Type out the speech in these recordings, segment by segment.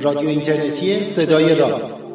رادیو اینترنتی صدای راز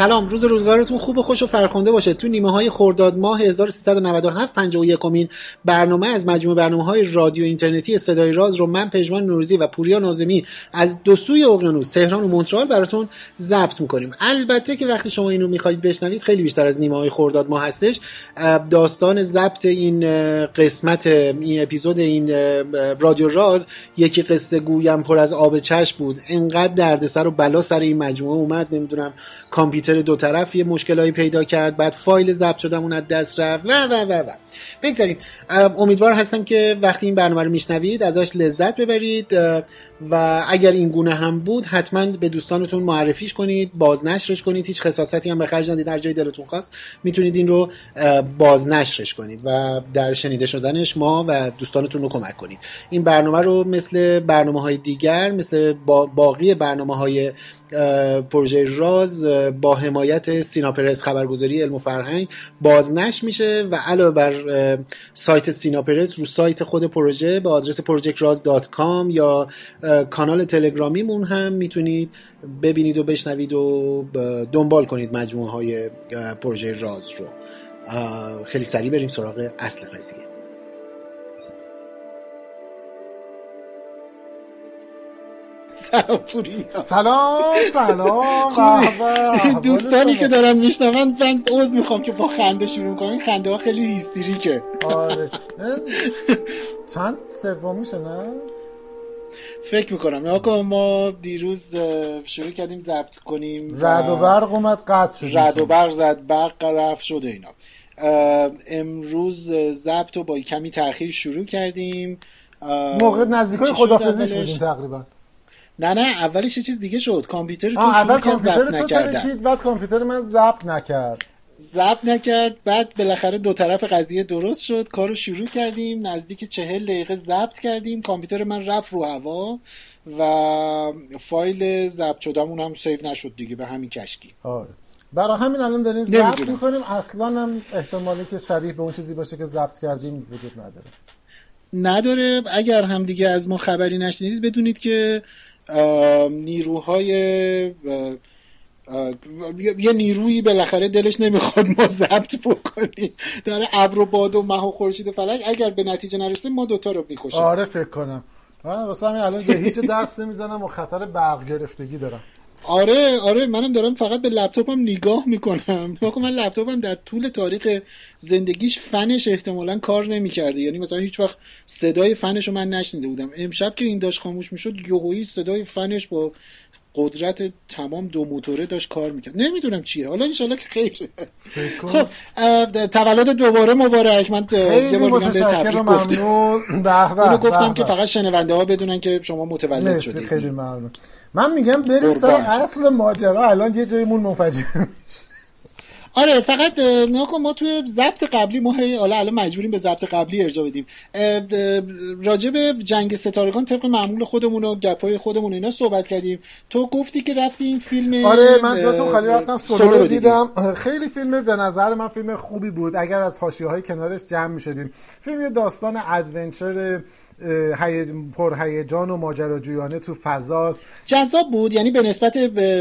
سلام روز روزگارتون خوب و خوش و فرخنده باشه. تو نیمه های خرداد ماه 1397 51 امین برنامه از مجموعه برنامه های رادیو اینترنتی صدای راز رو من پژمان نوروزی و پوریا نازمی از دو سوی اقیانوس تهران و مونترال براتون ضبط می‌کنیم. البته که وقتی شما اینو می‌خواید بشنوید خیلی بیشتر از نیمه های خرداد ماه هستش. داستان ضبط این قسمت این اپیزود این رادیو راز یکی قصه گویم پر از آب چشم بود. انقدر دردسر و بلا سر این مجموعه اومد. نمی‌دونم کامپیوتر دو طرف یه مشکلایی پیدا کرد بعد فایل ضبط شدمون از دست رفت. و و و و. بگذاریم. امیدوار هستم که وقتی این برنامه رو میشنوید ازش لذت ببرید. و اگر این گونه هم بود حتما به دوستانتون معرفیش کنید بازنشرش کنید. هیچ خصاصتی هم به خرج ندید. در جای دلتون خواست می‌تونید این رو بازنشرش کنید و در شنیده شدنش ما و دوستانتون رو کمک کنید. این برنامه رو مثل برنامه های دیگر مثل باقی برنامه های پروژه راز با حمایت سیناپرس خبرگزاری علم و فرهنگ بازنش میشه و علاوه بر سایت سیناپرس رو سایت خود پروژه به آدرس projectraz.com یا کانال تلگرامیمون هم می‌تونید ببینید و بشنوید و دنبال کنید مجموعه های پروژه راز رو. خیلی سریع بریم سراغ اصل قضیه. سلام سلام سلام دوستانی که دارن میشنون من عوض می‌خوام که با خنده شروع کنیم خنده ها خیلی هیستریکه آره چند سومیشه نه فکر می‌کنم. یا ما دیروز شروع کردیم ضبط کنیم رد و برق اومد قطع شد. رد و برق زد برق رفت شده اینا. امروز ضبط رو با کمی تاخیر شروع کردیم. موقع نزدیکای خدافزیش بودیم تقریبا. نه نه اولش یه چیز دیگه شد. کامپیوتر تو اول کامپیوتر تو ترکید بعد کامپیوتر من ضبط نکرد. ضبط نکرد. بعد بالاخره دو طرف قضیه درست شد. کارو شروع کردیم. نزدیک چهل دقیقه ضبط کردیم. کامپیوتر من رفت رو هوا و فایل ضبط شدمون هم سیو نشد دیگه به همین کشکی. آره. برای همین الان داریم ضبط می‌کنیم. اصلا هم احتمالی که شبیه به اون چیزی باشه که ضبط کردیم وجود نداره. نداره. اگر هم دیگه از ما خبری نشنیدید بدونید که نیروهای یه نیرویی بالاخره دلش نمی‌خواد ما ضبط بکنیم. داره ابر و باد و مه و خورشید و فلک. اگر به نتیجه نرسیم ما دوتا رو می‌کشیم. آره فکر کنم. من واسه همین الان به هیچ دست نمی‌زنم و خطر برق گرفتگی دارم. آره آره منم دارم فقط به لپتاپم نگاه می‌کنم. من لپتاپم در طول تاریخ زندگیش فنش احتمالا کار نمی‌کرده. یعنی مثلا هیچ وقت صدای فنش رو من نشنیده بودم. امشب که این داشت خاموش می‌شد یهویی صدای فنش با قدرت تمام دو موتوره داشت کار می‌کرد. نمی‌دونم چیه. حالا انشالله که خیره خب تولد دوباره مبارک. من یه بار دیگه تبریک گفتم. اینو گفتم که فقط شنونده ها بدونن که شما متولد شدید. خیلی ممنون. من میگم بریم سر اصل ماجرا. الان یه جایمون منفجر میشه. آره فقط نکن ما توی ضبط قبلی ما حالا الان مجبوریم به ضبط قبلی ارجا بدیم. راجع به جنگ ستارگان طبق معمول خودمون و گپای خودمون اینا صحبت کردیم. تو گفتی که رفتی این فیلم آره من جاتون خالی رفتم سولو رو دیدم. خیلی فیلم به نظر من فیلم خوبی بود اگر از حاشیه های کنارش جمع می‌شدیم. فیلم یه داستان ادونچر پرهیجان و ماجراجویانه تو فضاست. جذاب بود؟ یعنی به نسبت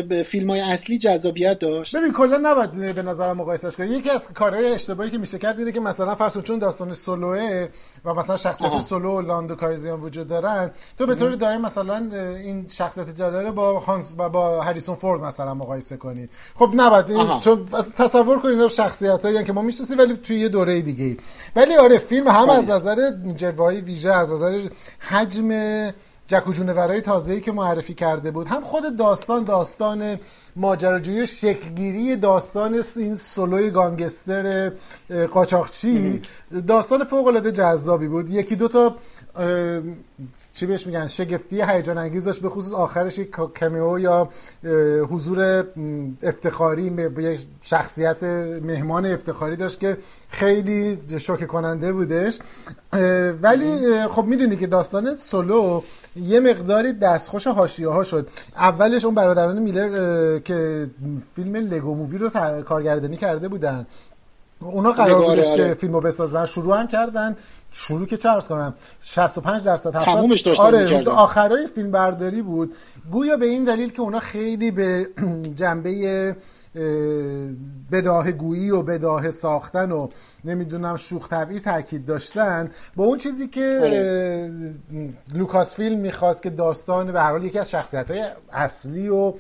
به فیلم های اصلی جذابیت داشت؟ ببین کلا نباید به نظرم مقایسش کنی. یکی از کارهای اشتباهی که میشه کرد دیده که مثلا فرض چون داستان سولوه و مثلا شخصیت. سولو و لاندو کارزیان وجود دارن تو به طور دائم مثلا این شخصیت جداره با هانس و با هریسون فورد مثلا مقایسه کنی. خب نباید. چون تصور کنید اینا شخصیت هایی که ما می‌شناسیم ولی توی یه دوره دیگه ولی آره فیلم هم از نظر جوایی ویژه از نظر حجم جکو جونورای تازه‌ای که معرفی کرده بود هم خود داستان داستان ماجراجویی شکلگیری داستان این سولوی گانگستر قاچاقچی داستان فوق العاده جذابی بود. یکی دو تا چی بهش میگن شگفتی هیجان انگیز داشت به خصوص آخرش یک کمیو یا حضور افتخاری به شخصیت مهمان افتخاری داشت که خیلی شوکه کننده بودش ولی خب می‌دونی که داستان سولو یه مقداری دستخوش حاشیه ها شد. اولش اون برادران میلر که فیلم لگو مووی رو کارگردانی کرده بودن. اونا قرار بودش آره. که فیلمو بسازن. شروع هم کردن. شروع که چه کنم؟ 65 درصد تمومش داشتن آره آخرای فیلم برداری بود. گویا به این دلیل که اونا خیلی به جنبه بداه گویی و بداه ساختن و نمی‌دونم شوخ طبعی تاکید داشتن. با اون چیزی که آره. لوکاس فیلم می‌خواست که داستان به هر حال یکی از شخصیت های اصلی و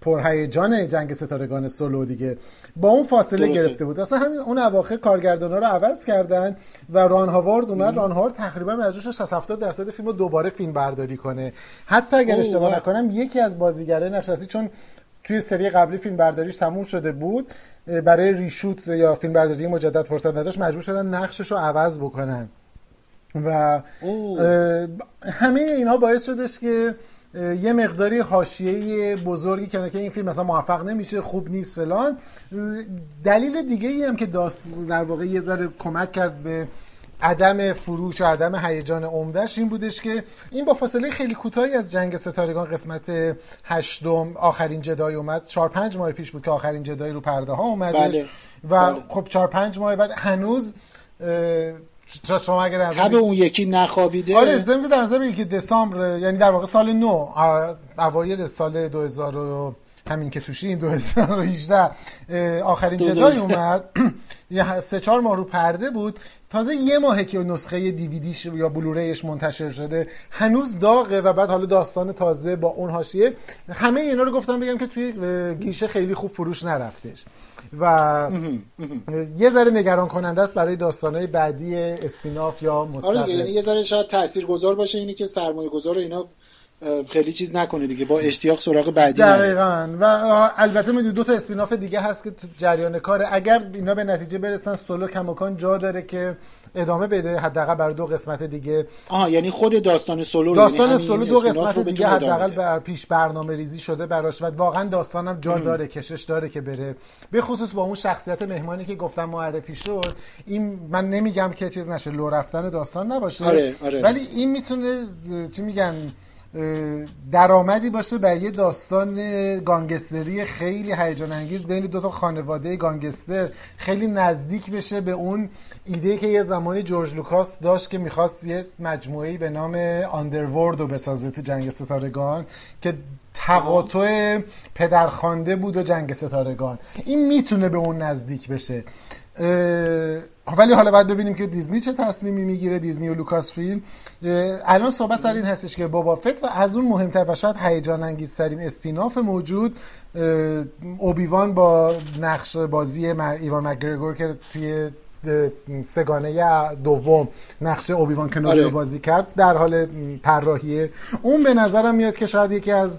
پرهیجان جنگ ستارگان سولو دیگه با اون فاصله گرفته بود. اصلا همین اون اواخر کارگردانا رو عوض کردن و ران هاوارد اومد. ران هاوارد تقریبا مجبور شد 70 درصد فیلم رو دوباره فیلم برداری کنه. حتی اگر اشتباه نکنم یکی از بازیگرای نقش چون توی سری قبلی فیلم برداریش تموم شده بود برای ریشوت یا فیلم برداری مجدد فرصت نداشت مجبور شدن نقشش رو عوض بکنن. و همه اینا باعث شدش که یه مقداری حاشیه بزرگی که این فیلم مثلا موفق نمیشه خوب نیست فلان. دلیل دیگه ای هم که داست در واقع یه ذره کمک کرد به عدم فروش و عدم هیجان عمدهش این بودش که این با فاصله خیلی کوتاهی از جنگ ستارگان قسمت هشتم آخرین جدای اومد. چهار پنج ماه پیش بود که آخرین جدای رو پرده ها اومدش بله. و بله. خب چهار پنج ماه بعد هنوز شما اگر از اون یکی نخوابیده؟ آره زمین در نظر یکی دسامبر یعنی در واقع سال نو اوایل سال 2000 همین که توشی این 2018 آخرین جدای اومد. یه سه چهار ماه رو پرده بود. تازه یه ماهه که نسخه دیویدیش یا بلوریش منتشر شده هنوز داغه و بعد حالا داستان تازه با اون حاشیه. همه اینا رو گفتم بگم که توی گیشه خیلی خوب فروش نرفتش. و یه ذره نگران کننده است برای داستانهای بعدی اسپیناف یا مستقل. آره یعنی یه ذره شاید تاثیرگذار باشه اینی که سرمایه گذار اینا خیلی چیز نکنه دیگه. با اشتیاق سراغ بعدی دقیقا. و البته می‌دونی دو تا اسپیناف دیگه هست که جریان کاره. اگر اینا به نتیجه برسن سولو کماکان جا داره که ادامه بده حداقل بر دو قسمت دیگه. آها یعنی خود داستان سولو داستان یعنی سولو دو قسمت دیگه حداقل بر پیش برنامه ریزی شده براش و واقعا داستانم جا داره کشش داره که بره. به خصوص با اون شخصیت مهمانی که گفتم معرفی شد این من نمیگم که چیز نشه لو رفتن داستان نباشه. آره، آره. ولی این می‌تونه چی میگن درآمدی باشه بر یه داستان گانگستری خیلی هیجان انگیز بین دو تا خانواده گانگستر خیلی نزدیک بشه به اون ایده که یه زمانی جورج لوکاس داشت که می‌خواست یه مجموعه به نام Underworld رو بسازه تو جنگ ستارگان که تقاطع پدرخوانده بود و جنگ ستارگان. این می‌تونه به اون نزدیک بشه. ولی حالا باید ببینیم که دیزنی چه تصمیمی می‌گیره دیزنی و لوکاس‌فیلم الان صحبت سر این هستش که بابا فت و از اون مهمتر و شاید هیجان انگیزترین اسپیناف موجود اوبیوان با نقش بازی ایوان مگرگور که توی سگانه دوم نقش اوبیوان کناری رو آره. بازی کرد در حال طراحیه اون به نظرم میاد که شاید یکی از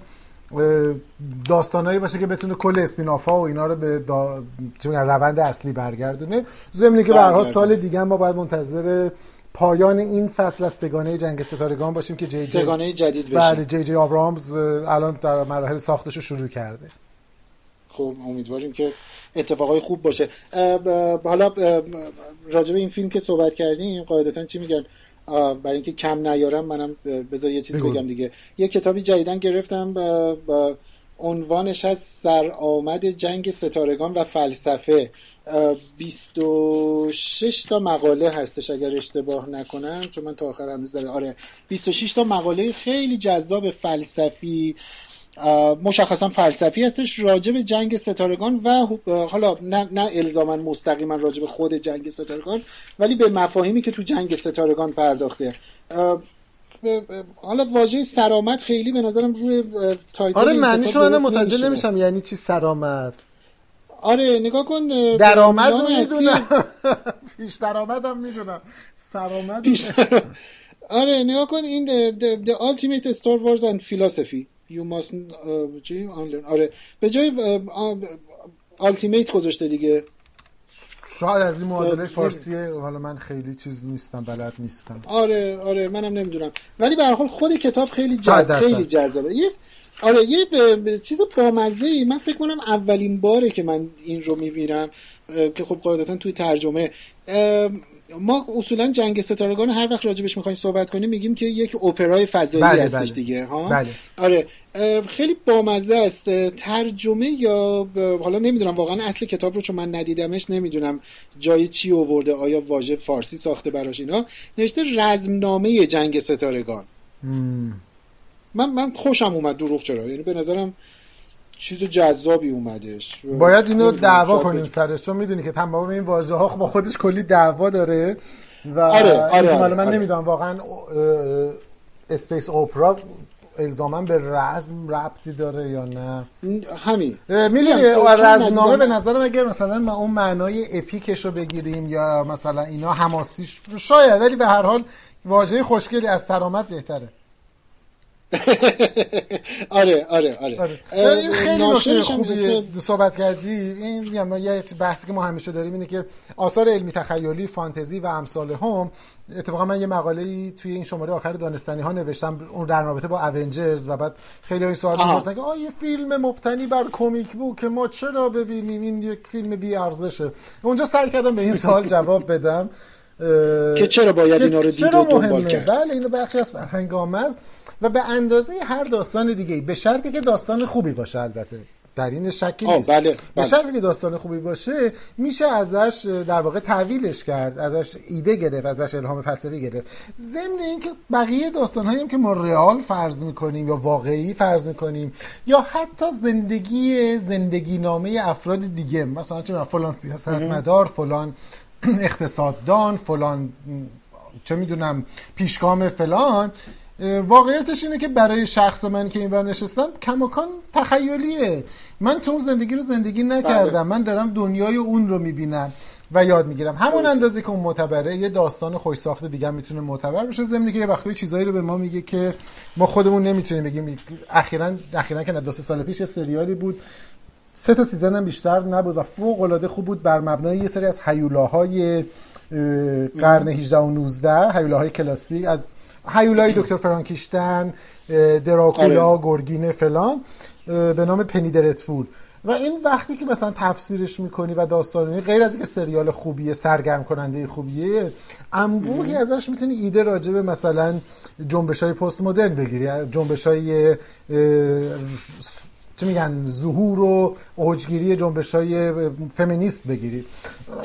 داستانایی باشه که بتونه کل اسپیناف ها و اینا رو به دا... روند اصلی برگردونه. ضمن که به سال دیگه ما باید منتظر پایان این فصل از سگانه جنگ ستارگان باشیم که جی جی سگانه جدید بشه بله جی جی آبرامز الان در مراحل ساختش رو شروع کرده. خب امیدواریم که اتفاقای خوب باشه. حالا راجع به این فیلم که صحبت کردیم قاعدتا چی میگن؟ برای اینکه کم نیارم منم بذار یه چیزی بگم دیگه. یه کتابی جدیدن گرفتم با عنوانش از سرآمد جنگ ستارگان و فلسفه. 26 تا مقاله هستش اگر اشتباه نکنم چون من تا آخر هنوز داره. آره 26 تا مقاله خیلی جذاب فلسفی مشخصا فلسفی هستش راجع به جنگ ستارگان و حالا نه, نه الزاما مستقیما راجع به خود جنگ ستارگان ولی به مفاهیمی که تو جنگ ستارگان پرداخته. حالا واژه سرآمد خیلی به نظرم روی title آره معنیش من متوجه نمیشم یعنی چی سرآمد آره نگاه کن درآمد رو می‌دونم. پیش درآمدم می‌دونم. سرامت پیش آره نگاه کن این the, the ultimate Star Wars and philosophy. You must آره. به جای ultimate گذاشته دیگه. شاید از این معادله فارسیه حالا من خیلی چیز نیستم بلد نیستم. آره آره منم نمی‌دونم. ولی به هر حال خود کتاب خیلی جذاب خیلی جذابه. یه آره یه چیز بامزه ای من فکر کنم اولین باره که من این رو می‌بینم که خب قاعدتا توی ترجمه. ما اصولا جنگ ستارگان هر وقت راجبش می‌خوایم صحبت کنیم میگیم که یک اپرای فضایی بله هستش بله. دیگه ها؟ بله. آره. خیلی بامزه است. ترجمه یا حالا نمی‌دونم واقعا اصل کتاب رو چون من ندیدمش نمی‌دونم جای چی آورده آیا واژه فارسی ساخته براش اینا. نوشته رزمنامه جنگ ستارگان. من من خوشم اومد دروغ چرا؟ یعنی به نظرم چیز جذابی اومدش. باید اینو دعوا کنیم سرش چون می‌دونی که تمام این واژه ها با خودش کلی دعوا داره و آره آره, آره, من نمی‌دونم واقعا اسپیس اوپرا الزاما به رزم ربطی داره یا نه؟ همین. می‌دونی رزمنامه به نظرم اگر مثلا ما اون معنای اپیکش رو بگیریم یا مثلا اینا حماسیش شاید ولی به هر حال واژه خوشگلی از سرامت بهتره. آره آره آره, آره. این خیلی نکته خوبی صحبت کردی. این یه بحثی که ما همیشه داریم اینه که آثار علمی تخیلی فانتزی و امثال هم اتفاقا من یه مقاله ای توی این شماره آخر دانستانی ها نوشتم اون در رابطه با اونجرز و بعد خیلی این سوال می‌پرسن که آ یه فیلم مبتنی بر کمیک بود که ما چرا ببینیم؟ این یک فیلم بی ارزشه اونجا سعی کردم به این سوال جواب بدم. که چرا باید اینا رو دید و دنبال کرد؟ بله اینو بخشی از فرهنگ آمز و به اندازه هر داستان دیگه به شرطی که داستان خوبی باشه البته در این شکی نیست. بله، به بله. شرطی که داستان خوبی باشه میشه ازش در واقع تعویلش کرد ازش ایده گرفت ازش الهام فلسفی گرفت. ضمن اینکه بقیه داستان هم که ما ریال فرض می‌کنیم یا واقعی فرض می‌کنیم یا حتی زندگی زندگی نامه افراد دیگه مثلا چه فلان سیاستمدار فلان اقتصاددان فلان چه می‌دونم پیشگام فلان واقعیتش اینه که برای شخص من که اینور نشستم کماکان تخیلیه. من تو اون زندگی رو زندگی نکردم. بله. من دارم دنیای اون رو می‌بینم و یاد می‌گیرم. همون اندازه که اون معتبره یه داستان خوش ساخته دیگه می‌تونه معتبر بشه زمینی که یه وقتی چیزایی رو به ما میگه که ما خودمون نمی‌تونیم بگیم. اخیرا اخیرا که دو سه سال پیش سریالی بود. سه تا season هم بیشتر نبود و فوق العاده خوب بود. بر مبنای یه سری از هیولاهای قرن 18 و 19 هیولاهای کلاسیک از هیولای دکتر فرانکنشتاین دراکولا آره. گرگینه فلان به نام Penny Dreadful و این وقتی که مثلا تفسیرش می‌کنی و داستانی غیر از اینکه سریال خوبیه سرگرم کننده خوبیه انبوهی ازش می‌تونی ایده راجع به مثلا جنبش های پست مدرن بگیری. از جنبش های چه میگن ظهور و اوجگیری جنبش های فمینیست بگیرید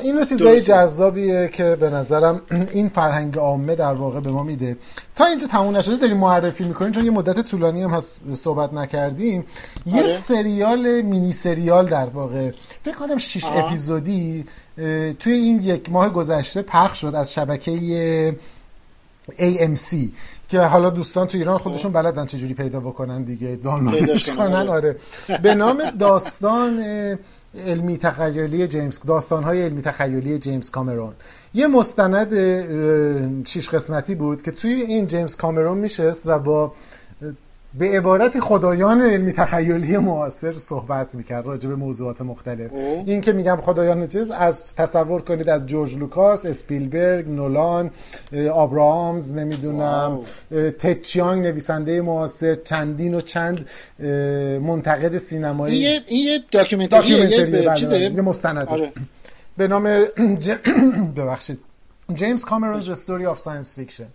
این چیزای جذابیه که به نظرم این فرهنگ عامه در واقع به ما میده. تا اینجا تموم نشده داریم معرفی می‌کنیم چون یه مدت طولانی هم هست صحبت نکردیم. یه آره. سریال مینی سریال در واقع. فکر کنم 6 اپیزودی توی این یک ماه گذشته پخش شد از شبکه AMC که حالا دوستان تو ایران خودشون بلدن چجوری پیدا بکنن دیگه دانلودش کنن. آره. آره. به نام داستان علمی تخیلی جیمز داستان های علمی تخیلی جیمز کامرون. یه مستند شیش قسمتی بود که توی این جیمز کامرون میشست و با به عبارتی خدایان علمی تخیلی معاصر صحبت می‌کرد راجع به موضوعات مختلف. این که میگم خدایان چیز از تصور کنید از جورج لوکاس اسپیلبرگ نولان آبراهامز نمی‌دونم تد چیانگ نویسنده معاصر چندین و چند منتقد سینمایی. این یه documentary ه چیزه؟ یه مستند. آره. به نام ببخشید. James Cameron's Story of Science Fiction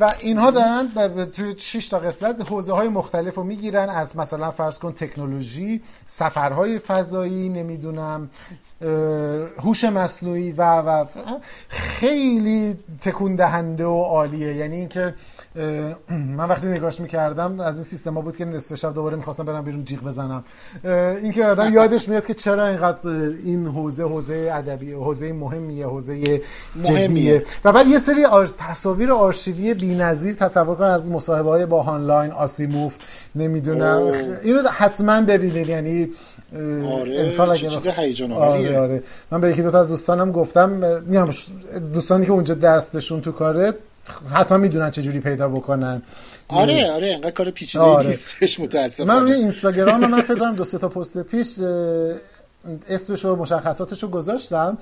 و اینها دارن توی 6 تا قسمت حوزه های مختلف رو می‌گیرن. از مثلا فرض کن تکنولوژی سفرهای فضایی نمی‌دونم هوش مصنوعی و و خیلی تکون دهنده و عالیه. یعنی اینکه من وقتی نگاش می‌کردم از این سیستما بود که نصف شب دوباره می‌خواستم برم بیرون جیغ بزنم. اینکه آدم یادش میاد که چرا اینقدر این حوزه حوزه ادبی حوزه مهمیه حوزه مهمیه. و بعد یه سری تصاویر آرشیوی بی‌نظیر تصور کن از مصاحبه های با هانلاین آسیموف نمی‌دونم. اینو حتما ببینید یعنی آره امسال اگه چیز هیجان آره آره. من به یکی دو تا از دوستانم گفتم میگم دوستانی که اونجا دستشون تو کاره حتما می‌دونن چه جوری پیدا بکنن. آره آره انقدر کار پیچیده آره. نیستش متاسفانه. من روی اینستاگرام من فکر کنم دو سه تا پست پیش اسمش و مشخصاتش رو گذاشتم.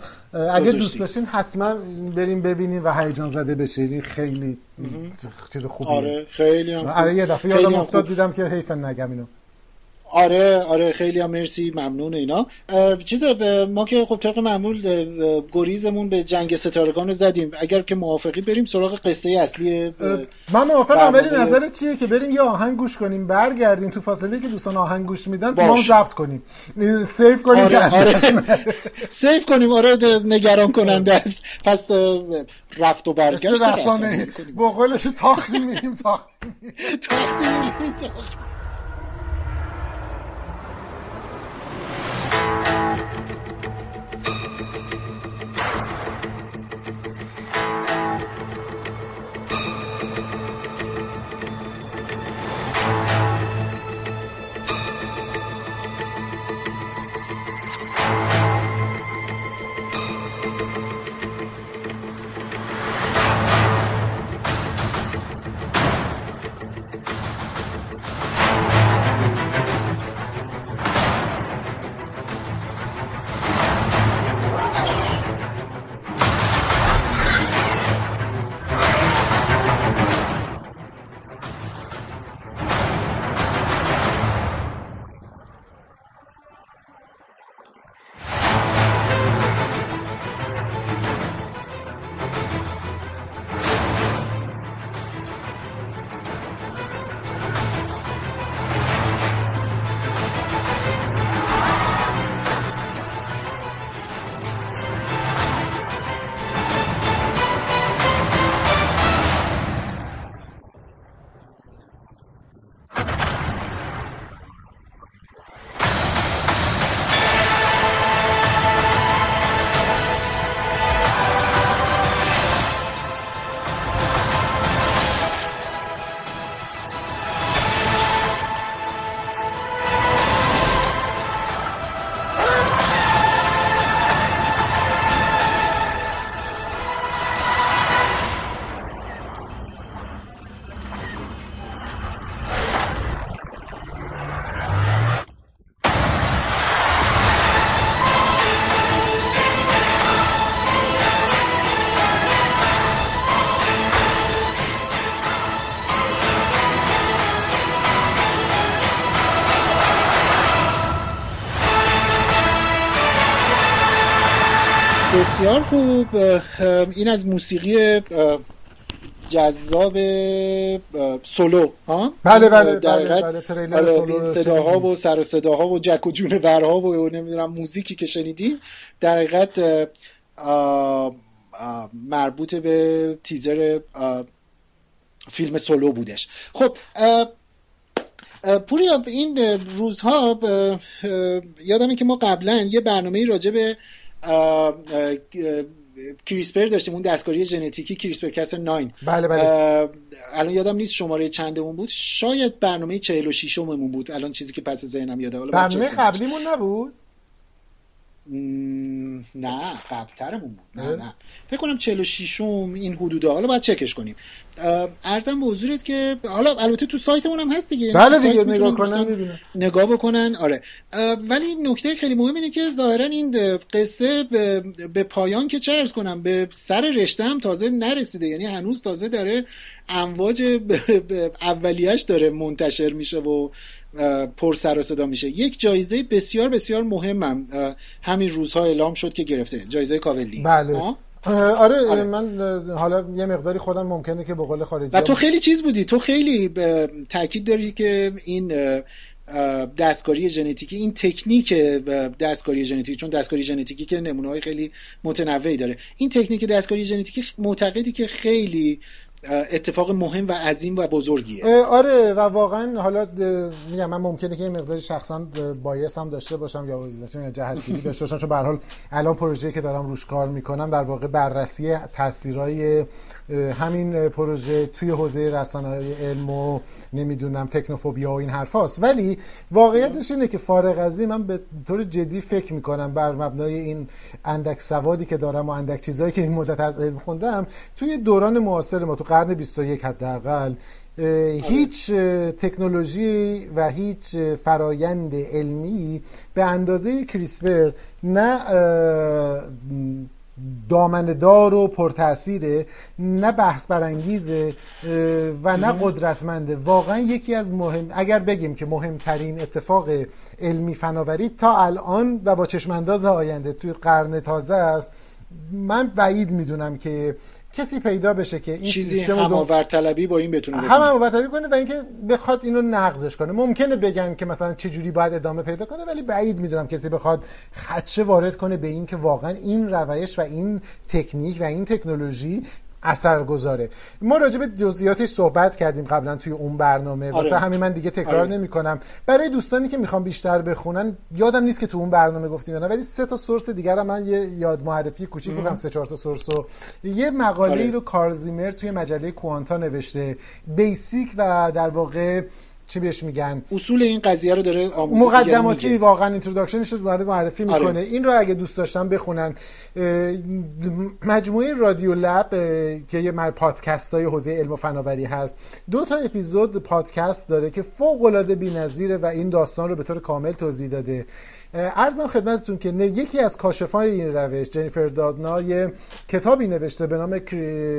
اگه دوست داشتین حتما بریم ببینیم و هیجان زده بشین. خیلی چیز خوبیه. آره خیلی هم آره یه دفعه یادم افتاد دیدم که حیف نگم اینو. آره آره خیلی هم مرسی ممنون اینا. چیز ما که خب طبق معمول گریزمون به جنگ ستارگان رو زدیم. اگر که موافقی بریم سراغ قصه اصلی من موافقم ولی نظر چیه که بریم یه آهنگ گوش کنیم برگردیم تو فاصله که دوستان آهنگ گوش میدن ما ضبط کنیم. سیف کنیم آره، که آره. سیف کنیم آره نگران کننده است. پس رفت و برگشت. رسانه با قولش تاختی میریم تاختی میریم. تاختی میریم بسیار خوب. این از موسیقی جذاب سولو ها؟ بله بله بله, بله تریلر آره، سولو صداها و سر و صداها و جک و جون برها و نمی‌دونم موزیکی که شنیدی در حقیقت مربوط به تیزر فیلم سولو بودش. خب پوری این روزها یادمه که ما قبلا یه برنامه راجع به کریسپر داشتیم اون دستکاری ژنتیکی کریسپر کس 9 بله بله. الان یادم نیست شماره چندمون بود. شاید برنامه 46 مون بود. الان چیزی که پس ذهنم یاده. برنامه قبلیمون نبود؟ نه قبلترمون بود. نه نه. فکر کنم 46 این حدودا. حالا باید چکش کنیم. ارزم به حضورت که حالا البته تو سایتمون هم هست دیگه. بله دیگه نگاه کنن نگاه بکنن. آره. ولی نکته خیلی مهم اینه که ظاهرا این قصه به, به پایان که چه ارز کنم به سر رشته هم تازه نرسیده. یعنی هنوز تازه داره امواج اولیش داره منتشر میشه و پر سر و صدا میشه. یک جایزه بسیار بسیار مهمم همین روزها اعلام شد که گرفته. جایزه کاولی. بله. آره, آره, من حالا یه مقداری خودم ممکنه که به قول خارجی و تو خیلی چیز بودی. تو خیلی تاکید داری که این دستکاری ژنتیکی این تکنیک دستکاری ژنتیکی چون دستکاری ژنتیکی که نمونه های خیلی متنوعی داره. این تکنیک دستکاری ژنتیکی معتقدی که خیلی اتفاق مهم و عظیم و بزرگیه. آره و واقعا حالا میگم من ممکنه که یه مقداری شخصا بایس هم داشته باشم یا جهتگیری داشته باشم چون به حال الان پروژه که دارم روش کار می‌کنم در واقع بررسی تاثیرای همین پروژه توی حوزه رسانه های علم و نمی‌دونم تکنوفوبیا و این حرفاست. ولی واقعیتش اینه که فارغ از من به طور جدی فکر می‌کنم بر مبنای این اندک سوادی که دارم و اندک چیزهایی که این مدت از علم خوندم توی دوران معاصر ما تو قرن 21 حداقل هیچ تکنولوژی و هیچ فرایند علمی به اندازه کریسپر نه دامندار و پرتاثیره نه بحث برانگیزه و نه قدرتمنده. واقعا یکی از مهم اگر بگیم که مهمترین اتفاق علمی فناوری تا الان و با چشمانداز آینده توی قرن تازه است من بعید می‌دونم که کسی پیدا بشه که این چیزی هم طلبی با این بتونه هم طلبی کنه و اینکه بخواد اینو نقضش کنه. ممکنه بگن که مثلا چه جوری باید ادامه پیدا کنه ولی بعید می‌دونم کسی بخواد خدشه وارد کنه به این که واقعا این روش و این تکنیک و این تکنولوژی اثر گذاره ما راجع به جزئیاتش صحبت کردیم قبلا توی اون برنامه آره. واسه همین من دیگه تکرار آره. نمی کنم برای دوستانی که می‌خوام بیشتر بخونن یادم نیست که تو اون برنامه گفتیم نه ولی سه تا سورس دیگر من یه یاد معرفی کوچیک بگم سه چهار تا سورس یه مقاله آره. ای رو کارزیمر توی مجله کوانتا نوشته بیسیک و در واقع چی بهش میگن؟ اصول این قضیه رو داره مقدماتی واقعا introduction ش رو معرفی آره. می‌کنه. این رو اگه دوست داشتن بخونن. مجموعه رادیو لب که یه پادکست های حوزه علم و فناوری هست. دو تا اپیزود پادکست داره که فوق العاده بی‌نظیره و این داستان رو به طور کامل توضیح داده. عرضم خدمتتون که یکی از کاشفان این روش جنیفر دودنا یه کتابی نوشته به نام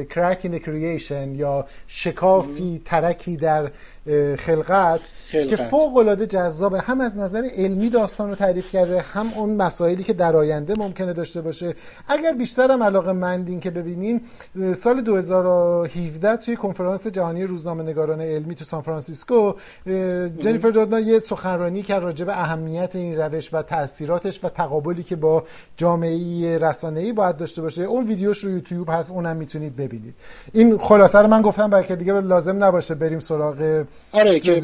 کرک این کریشن یا شکافی ترکی در خلقت, که فوق العاده جذابه. هم از نظر علمی داستان رو تعریف کرده هم اون مسائلی که در آینده ممکنه داشته باشه. اگر بیشتر هم علاقه مندین که ببینین سال 2017 توی کنفرانس جهانی روزنامه نگاران علمی تو سان فرانسیسکو جنیفر دادنا یه سخنرانی کرد راجع به اهمیت این روش و تاثیراتش و تقابلی که با جامعه رسانه‌ای باید داشته باشه. اون ویدیوش رو یوتیوب هست اونم می‌تونید ببینید. این خلاصه رو من گفتم برای که دیگه لازم نباشه بریم سراغ آره که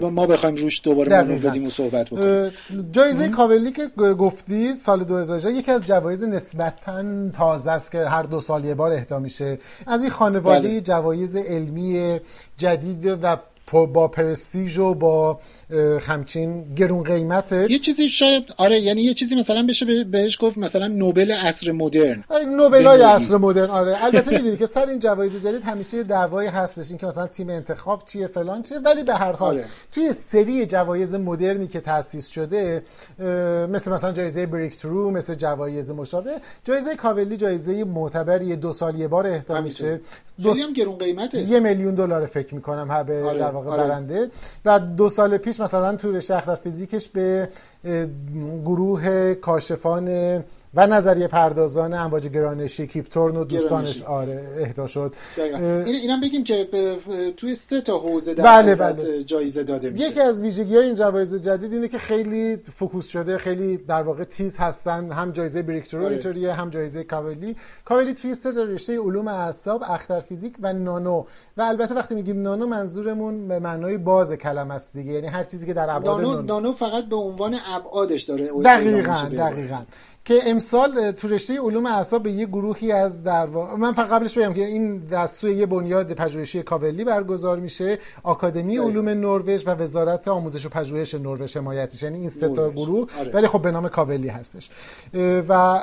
ما بخوایم روش دوباره منو بدیم و صحبت بکنیم. جایزه کاولی که گفتی سال 2018 یکی از جوایز نسبتا تازه است که هر دو سال یه بار اهدا میشه. از این خانواده بله. جوایز علمی جدید و با پرستیژ و با همچین گرون قیمته یه چیزی شاید آره یعنی یه چیزی مثلا بشه بهش گفت مثلا نوبل عصر مدرن. نوبل های عصر مدرن آره. البته می‌دونی که سر این جوایز جدید همیشه دعوایی هستش این که مثلا تیم انتخاب چیه فلان چیه ولی به هر حال آره. توی سری جوایز مدرنی که تأسیس شده مثل مثلا جایزه بریک ترو مثل جوایز مشابه جایزه کاولی جایزه معتبری دو سال یه بار اهدا میشه. دو هم گرون قیمته. یه میلیون دلار فکر می‌کنم به آره. در واقع آره. برنده. و دو سال پیش مثلا تو رشته فیزیکش به گروه کاشفان و نظریه پردازان امواج گرانشی کیپ تورن و دوستانش. آره اهدا شد. اینم بگیم که توی سه تا حوزه در بله بله. جایزه داده میشه. یکی از ویژگی های این جوایز جدید اینه که خیلی focus شده خیلی در واقع تیز هستن. هم جایزه Breakthrough آره. هم جایزه کاولی. کاولی توی سه تا رشته علوم اعصاب اختر فیزیک و نانو. و البته وقتی میگیم نانو منظورمون به معنای باز کلمه است دیگه. یعنی هر چیزی که در ابعاد نانو, نانو. فقط به عنوان ابعادش داره. دقیقاً دقیقاً. که امسال تو رشته علوم اعصاب به یه گروهی از در من فقط قبلش بگم که این دستور یه بنیاد پژوهشی کاولی برگزار میشه. آکادمی علوم نروژ و وزارت آموزش و پژوهش نروژ حمایت میشه. یعنی این سه تا گروه آره. ولی خب به نام کاولی هستش. و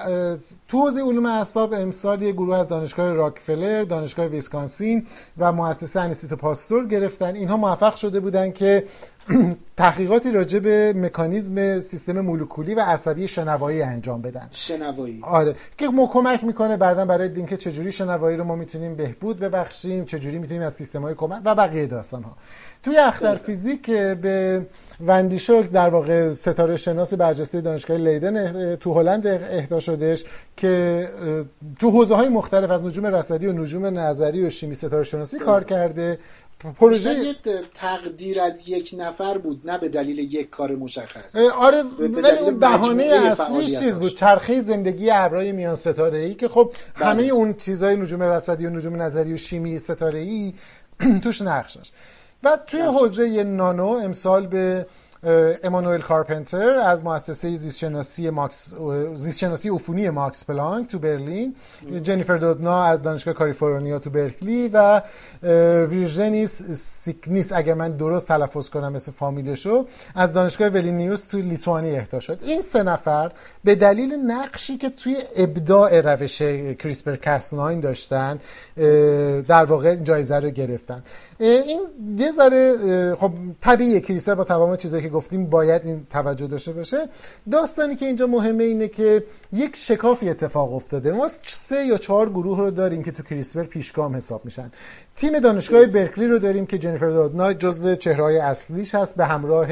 تو حوزه علوم اعصاب امسال یه گروه از دانشگاه راکفلر دانشگاه ویسکانسین و مؤسسه انستیتو پاستور گرفتن. اینها موفق شده بودن که تحقیقاتی راجع به مکانیزم سیستم مولکولی و عصبی شنوایی انجام بدن. شنوایی. آره. که ما کمک می‌کنه بعدا برای اینکه چجوری شنوایی رو ما می‌تونیم بهبود ببخشیم چجوری می‌تونیم از سیستم های کمک و بقیه داستان ها توی اختر فیزیک به وندیشوک در واقع ستاره شناس برجسته دانشگاه لیدن تو هلند اهدا شدش که تو حوزه های مختلف از نجوم رصدی و نجوم نظری و شیمی ستاره شناسی کار کرده. پروژه تقدیر از یک نفر بود نه به دلیل یک کار مشخص. آره ولی اون بهانه اصلیش چیز بود؟ چرخه زندگی ابرای میان ستاره ای که خب بله. همه اون چیزای نجوم رصدی و نجوم نظری و شیمی ستاره ای توش نقش و توی حوزه نانو امسال به امانوئل کارپنتر از مؤسسه زیستشناسی ماکس زیستشناسی عفونی ماکس پلانک تو برلین جنیفر دودنا از دانشگاه کالیفرنیا تو برکلی و ویرژنیس سیکنیس اگر من درست تلفظ کنم اسم فامیلشو از دانشگاه ویلینیوس تو لیتوانی اهدا شد. این سه نفر به دلیل نقشی که توی ابداع روش کریسپر کاس داشتن در واقع جایزه رو گرفتن. این یه ذره خب طبیعیه کریسپر با تمام چیزایی که گفتیم باید این توجه داشته باشه. داستانی که اینجا مهمه اینه که یک شکافی اتفاق افتاده. ما سه یا چهار گروه رو داریم که تو کریسپر پیشگام حساب میشن. تیم دانشگاه برکلی رو داریم که جنیفر دادنا جزو چهرهای اصلیش هست. به همراه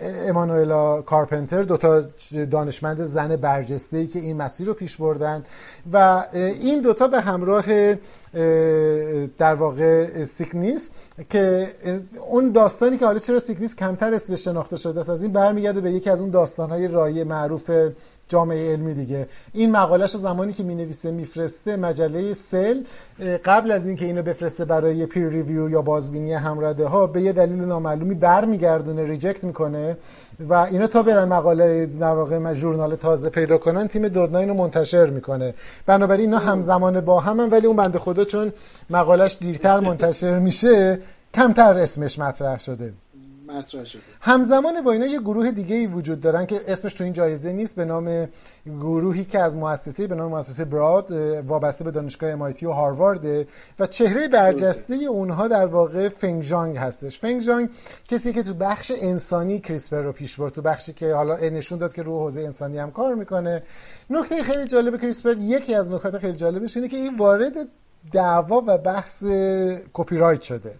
امانوئلا کارپنتر دوتا دانشمند زن برجسته ای که این مسیر رو پیش بردن. و این دوتا به همراه در واقع سیکنیس که اون داستانی که حالا چرا سیکنیس کمتر اسمش شناخته شده است از این برمیگرده به یکی از اون داستانهای رایج معروف جامعه علمی دیگه. این مقالش زمانی که می نویسه میفرسته مجله Cell قبل از اینکه اینو بفرسته برای peer review یا بازبینی همرده ها به یه دلیل نامعلومی برمیگردونه reject می‌کنه و اینا تا برن مقاله در واقع ژورنال تازه پیدا کنن تیم دودنا اینو منتشر می‌کنه. بنابراین اینا همزمان با هم ولی اون بنده خدا چون مقالش دیرتر منتشر میشه کمتر اسمش مطرح شده. مطرح شده. همزمان با اینا یه گروه دیگه ای وجود دارن که اسمش تو این جایزه نیست به نام گروهی که از مؤسسه به نام مؤسسه براد وابسته به دانشگاه امایتی و هاروارد. و چهره برجسته اونها در واقع فنگ جانگ هستش. فنگ جانگ کسی که تو بخش انسانی کریسپر رو پیش برد تو بخشی که حالا نشون داد که رو حوزه انسانی هم کار می‌کنه. نکته خیلی جالب کریسپر یکی از نکات خیلی جالبش اینه که این وارد دعوا و بحث کپی رایت شده.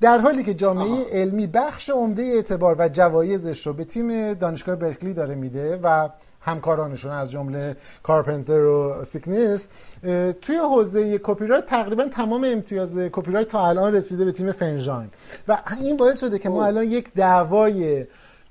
در حالی که جامعه علمی بخش عمده اعتبار و جوایزش رو به تیم دانشگاه برکلی داره میده و همکارانشون از جمله کارپنتر و سیکنیس توی حوزه کپی رایت تقریبا تمام امتیاز کپی رایت تا الان رسیده به تیم فنگ ژانگ و این باعث شده که ما الان یک دعوای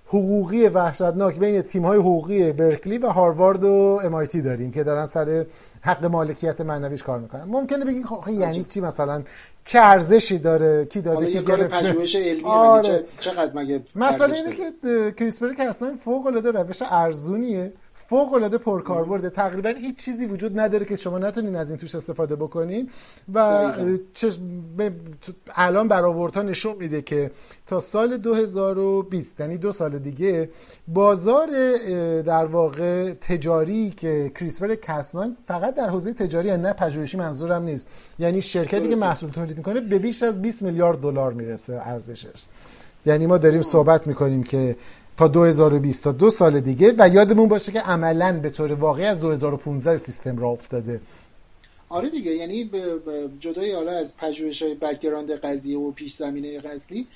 حقوقی وحشتناک بین تیم های حقوقی برکلی و هاروارد و امایتی داریم که دارن سر حق مالکیت معنویش کار می‌کنن. ممکنه بگین خب یعنی چی؟ مثلا چه ارزشی داره؟ کی داده؟ که کار پژوهش علمی آره. چقدر مگه مثلا اینه که کریسپر که اصلا فوق العاده روش ارزونیه. فوق العاده پرکاربرده تقریبا هیچ چیزی وجود نداره که شما نتونین از این توش استفاده بکنین. و الان برآوردها نشون میده که تا سال 2020 یعنی دو سال دیگه بازار در واقع تجاری که کریسپر کسنان فقط در حوزه تجاری نه پژوهشی منظورم نیست. یعنی شرکتی که محصول تولید می‌کنه به بیش از 20 میلیارد دلار می‌رسه ارزشش. یعنی ما داریم صحبت می‌کنیم که تا 2020 تا دو سال دیگه و یادمون باشه که عملا به طور واقعی از 2015 سیستم را افتاده. آره دیگه یعنی جدای حالا از پژوهش های background قضیه و پیش زمینه قبلی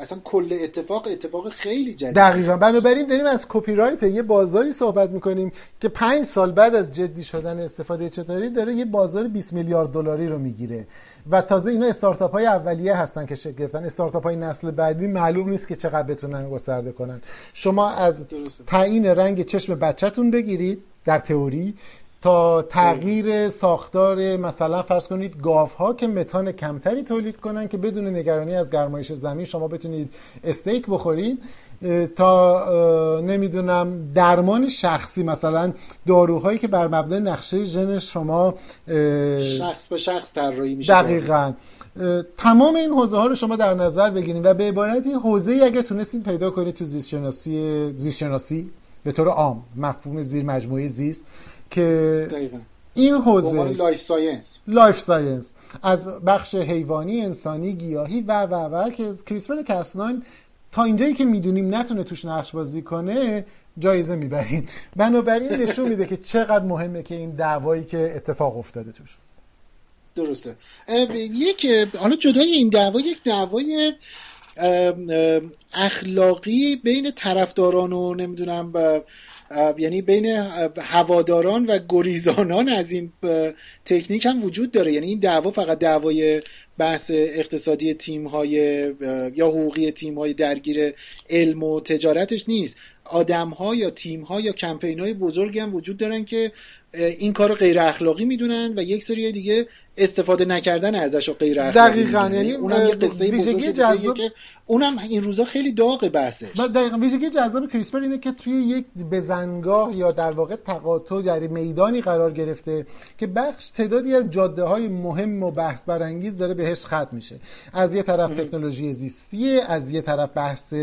اصلا کل اتفاق اتفاق خیلی جدید دقیقا. بنابراین داریم از کپی رایت یه بازاری صحبت می‌کنیم که پنج سال بعد از جدی شدن استفاده چطوری داره یه بازار 20 میلیارد دلاری رو می‌گیره. و تازه اینا استارتاپ های اولیه هستن که شکل گرفتن. استارتاپ های نسل بعدی معلوم نیست که چقدر بتونن گسترده کنن. شما از تعیین رنگ چشم بچهتون بگیرید در تئوری. تا تغییر ساختار مثلا فرض کنید گاف ها که متان کمتری تولید کنن که بدون نگرانی از گرمایش زمین شما بتونید استیک بخورید تا نمی‌دونم درمان شخصی مثلا داروهایی که بر مبنای نقشه ژن شما شخص به شخص طراحی میشه. دقیقا. تمام این حوزه ها رو شما در نظر بگیرید و به عبارتی حوزه ای اگه تونستید پیدا کنید تو زیست شناسی زیست شناسی به طور عام مفهوم زیر مجموعه زیست که دقیقا. این حوزه life science life science از بخش حیوانی انسانی گیاهی و و و که کریسپر Cas9 تا اینجایی که می‌دونیم بتونه توش نقش بازی کنه جایزه می‌برین. بنابراین نشون میده که چقدر مهمه که این دعوایی که اتفاق افتاده توش. درسته. یک حالا جدای این دعوا یک دعوای اخلاقی بین طرفداران و نمی‌دونم یعنی بین هواداران و گریزانان از این تکنیک هم وجود داره. یعنی این دعوا فقط دعوای بحث اقتصادی تیم های یا حقوقی تیم های درگیر علم و تجارتش نیست. آدم ها یا تیم ها یا کمپین های بزرگی هم وجود دارن که این کار غیر اخلاقی می‌دونن و یک سری دیگه استفاده نکردن ازش و غیر اخلاقی دقیقاً. یعنی اونم یه قصه بزرگی جذاب که اونم این روزا خیلی داغ بحثش. دقیقاً ویژگی جذاب کریسپر اینه که توی یک بزنگاه یا در واقع تقاطع در میدانی قرار گرفته که بخش تعدادی از جاده های مهم و بحث برانگیز داره بهش ختم میشه. از یه طرف تکنولوژی زیستی از یه طرف بحث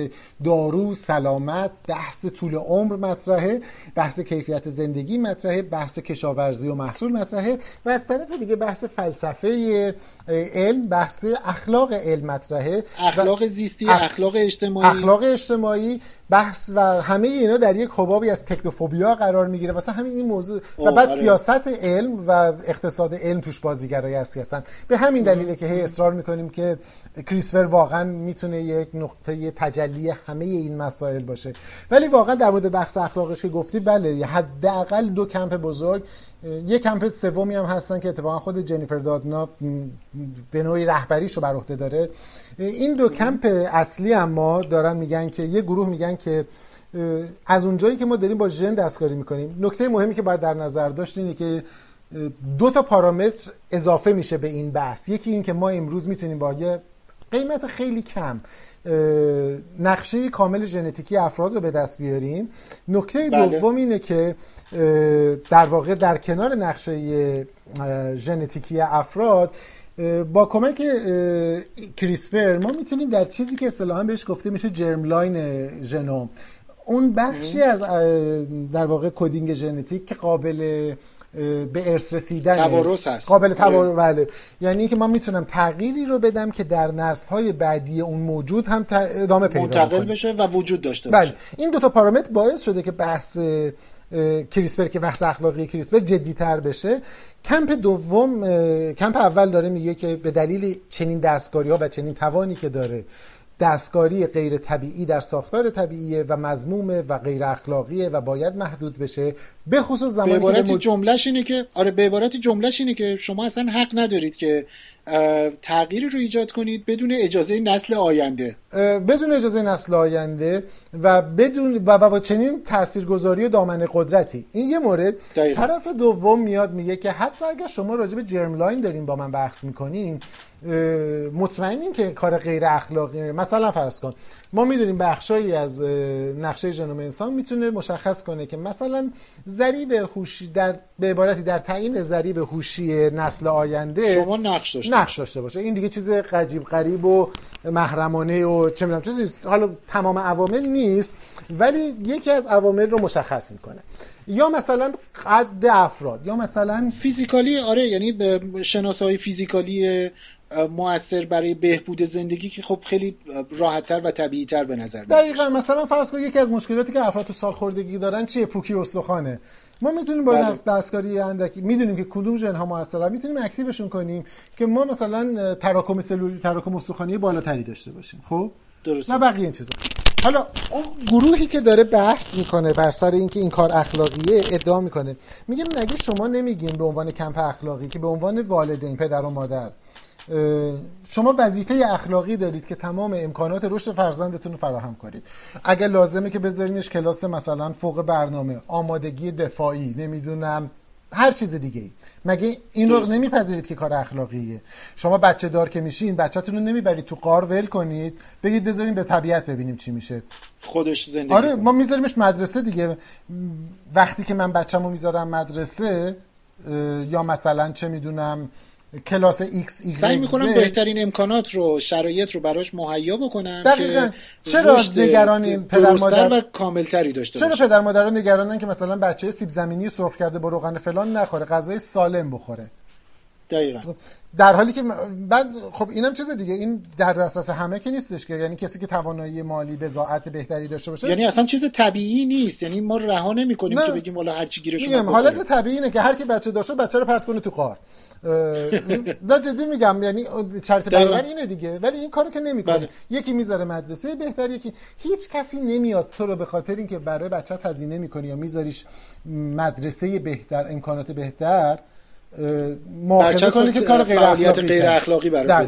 دارو سلامت بحث طول عمر مطرحه بحث کیفیت زندگی مطرحه بحث کشاورزی و محصول مطرحه و از طرف دیگه بحث فلسفه علم بحث اخلاق علم مطرحه اخلاق زیستی اخلاق اجتماعی. اخلاق اجتماعی بحث و همه اینا در یک حبابی از تکنوفوبیا قرار می‌گیره. واسه همین این موضوع و بعد آره. سیاست علم و اقتصاد علم توش بازیگرایی هستی هستن. به همین دلیله که هی اصرار می‌کنیم که کریسفر واقعا می‌تونه یک نقطه تجلی همه این مسائل باشه. ولی واقعا در مورد بحث اخلاقش که گفتی بله حداقل دو کمپ بزرگ یک کمپ سومی هم هستن که اتفاقا خود جنیفر دادنا به نوعی رهبریشو بر عهده داره. این دو کمپ اصلی اما دارن میگن که یه گروه میگن که از اونجایی که ما داریم با ژن دستکاری می‌کنیم. نکته مهمی که باید در نظر داشت اینه که دو تا پارامتر اضافه میشه به این بحث. یکی این که ما امروز می‌تونیم با یه قیمت خیلی کم نقشه کامل ژنتیکی افراد رو به دست بیاریم. نکته بله. دوم اینه که در واقع در کنار نقشه ژنتیکی افراد با کمک کریسپر ما می‌تونیم در چیزی که اصطلاحا بهش گفته میشه germline ژنوم اون بخشی از در واقع coding ژنتیک که قابل به ارث رسیدن توارث هست. قابل توارث آره. بله. یعنی که من می‌تونم تغییری رو بدم که در نسل های بعدی اون موجود هم ادامه پیدا منتقل بشه و وجود داشته بله. باشه. این دو تا پارامتر باعث شده که بحث کریسپر که بحث اخلاقی کریسپر تر بشه. کمپ دوم کمپ اول داره میگه که به دلیل چنین دستکاری ها و چنین توانی که داره دستکاری غیر طبیعی در ساختار طبیعیه و مضمومه و غیر اخلاقیه و باید محدود بشه. به خصوص زمانی به عبارت که جملهش اینه که آره به عبارت جملهش اینه که شما اصلا حق ندارید که تغییری رو ایجاد کنید بدون اجازه نسل آینده. بدون اجازه نسل آینده و بدون و با چنین تاثیرگذاری و دامن قدرتی. این یه مورد. دقیقا. طرف دوم میاد میگه که حتی اگر شما راجع به جرم لاین دارین با من بحث می‌کنین مطمئنین که کار غیر اخلاقی مثلا فرض کن ما می‌دونیم بخشایی از نقشه ژنوم انسان می‌تونه مشخص کنه که مثلا ضریب هوشی در به عبارتی در تعیین ضریب هوشی نسل آینده شما نقش داشته نقش داشته باشه. این دیگه چیز عجیب غریب و محرمانه و چه می‌دونم چیزی حالا تمام عوامل نیست ولی یکی از عوامل رو مشخص می‌کنه. یا مثلا قد افراد یا مثلا فیزیکالی آره یعنی به شناسایی فیزیکالی موثر برای بهبود زندگی که خب خیلی راحتتر و طبیعیتر به نظر دقیقا مثلا فرض کن یکی از مشکلاتی که افراد تو سال خوردگی دارن چیه؟ پوکی استخوانه. ما می‌تونیم با بله. دستکاری اندکی می‌دونیم که کدوم ژن ها موثرن می‌تونیم اکتیوشون کنیم که ما مثلا تراکم سلولی تراکم استخوانی بالاتری داشته باشیم. خب؟ درست نه بقیه این چیزا. حالا اون گروهی که داره بحث می‌کنه بر سر اینکه این کار اخلاقیه ادعا می‌کنه. میگه مگه شما نمیگین به عنوان کمپ اخلاقی که به عنوان والدین پدر و مادر شما وظیفه اخلاقی دارید که تمام امکانات رشد فرزندتون رو فراهم کنید. اگر لازمه که بذارینش کلاس مثلا فوق برنامه آمادگی دفاعی نمی‌دونم هر چیز دیگه ای مگه این رو نمیپذیرید که کار اخلاقیه؟ شما بچه دار که میشین بچه‌تون رو نمی‌برید تو غار ول کنید بگید بذاریم به طبیعت ببینیم چی میشه. خودش زندگی آره ما میذاریمش مدرسه دیگه. وقتی که من بچه‌مو می‌ذارم مدرسه یا مثلا چه می‌دونم کلاس ایکس ایگرگ سعی می‌کنم بهترین امکانات رو شرایط رو براش مهیا بکنم دقیقا. که چرا نگران پدر مادر و کاملتری داشته چرا پدر مادرها نگرانن که مثلا بچه سیب زمینی سرخ کرده با روغن فلان نخوره غذای سالم بخوره؟ دقیقا. در حالی که بعد خب اینم چیز دیگه. این در دسترس همه که نیستش که. یعنی کسی که توانایی مالی بضاعت بهتری داشته باشه یعنی اصلا چیز طبیعی نیست. یعنی ما رها نمی‌کنیم که بگیم والا هر چی گیرش میگم حالت طبیعی اینه که هر کی بچه داشته بچه رو پرت کنه تو قار نه جدی میگم. یعنی شرط برابر اینه دیگه. ولی این کارو که نمی‌کنه. بله. یکی می‌ذاره مدرسه بهتر یکی هیچ کسی نمیاد تو رو به خاطر اینکه برای بچه هزینه می‌کنی یا میذاریش مدرسه بهتر امکانات بهتر مؤاخذه کنه که کار غیر اخلاقی غیر اخلاقی برای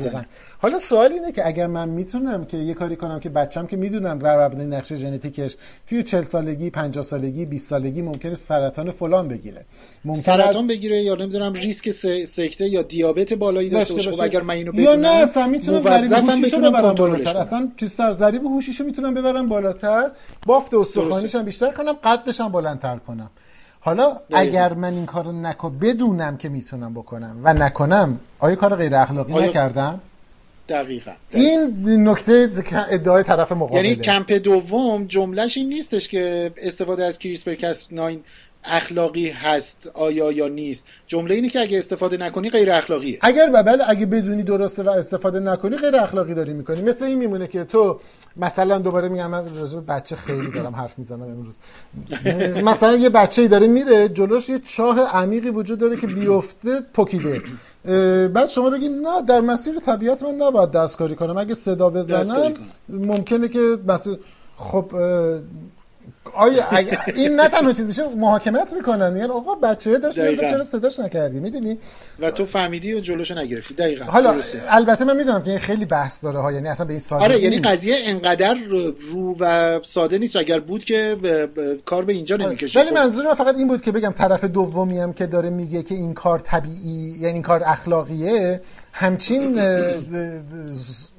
حالا سوال اینه که اگر من می‌تونم که یه کاری کنم که بچم که می‌دونم بر مبنای نقشه ژنتیکش توی 40 سالگی 50 سالگی 20 سالگی ممکنه سرطان فلان بگیره. ممکنه سرطان از... بگیره یا نمی‌دونم ریسک سکته یا دیابت بالایی داشته باشه. اگر من اینو بدونم یا نه اصلا می‌تونم ضریب هوشیشو ببرم بالاتر. اصلا چیزتر ضریب هوشیشو می‌تونم ببرم بالاتر. بافت استخوانیش هم بیشتر کنم قدش هم بلندتر کنم. حالا اگر من این کارو نکو بدونم که می‌تونم بکنم و نکنم آیا کار غیر اخلاقی نکردم؟ دقیقا, این نکته ادعای طرف مقابله. یعنی کمپ دوم جملهش این نیستش که استفاده از کریسپر کاس 9 اخلاقی هست آیا یا نیست. جمله اینه که اگه استفاده نکنی غیر اخلاقیه. اگر بله اگه بدونی درسته و استفاده نکنی غیر اخلاقی داری می‌کنی. مثل این میمونه که تو مثلا دوباره میگم من بچه خیلی دارم حرف می‌زنم امروز. مثلا یه بچه ای داره میره جلوش یه چاه عمیقی وجود داره که بیفته پکیده بعد شما بگید نه در مسیر طبیعت من نباید دستکاری کنم. اگه صدا بزنم ممکنه که مثلا خب آیا این نه تنها چیز میشه محاکمت می‌کنن. میگن آقا بچه داشت چرا صداش نکردی؟ می‌دونی؟ و تو فهمیدی و جلوشو نگرفتی. دقیقاً. حالا درسته. البته من می‌دونم که خیلی بحث داره ها. یعنی اصلا به این ساده آره یعنی قضیه انقدر رو و ساده نیست. اگر بود که کار به اینجا آره. نمی‌کشه ولی منظور من فقط این بود که بگم طرف دومی هم که داره میگه که این کار طبیعی یعنی این کار اخلاقیه. همچین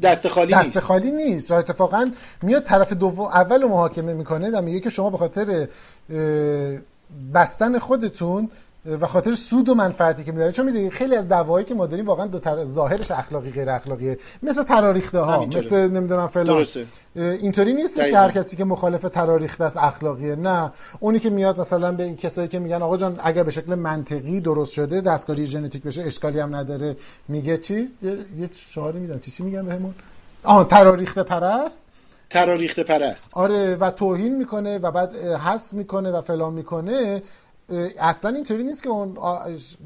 دست خالی دست نیست. خالی نیست و اتفاقا میاد طرف دوم اول محاکمه می‌کنه و میگه که شما به خاطر بستن خودتون و خاطر سود و منفعتی که می‌برید چون می‌دونید خیلی از دعوایی که ما داریم واقعا دو تر... ظاهرش اخلاقی غیر اخلاقیه. مثل تراریخته ها مثل نمی‌دونم فلان. اینطوری نیستش که هر کسی که مخالف تراریخته است اخلاقیه. نه. اونی که میاد مثلا به این کسایی که میگن آقا جان اگر به شکل منطقی درست شده دستکاری ژنتیک بشه اشکالی هم نداره. میگه چی؟ یه شعاری میدن. چی چی میگن بهمون؟ آها تراریخته پرست. تراریخته پرست. آره و توهین می‌کنه و بعد حذف می‌کنه و فلان می‌کنه. اصلا اینطوری نیست که اون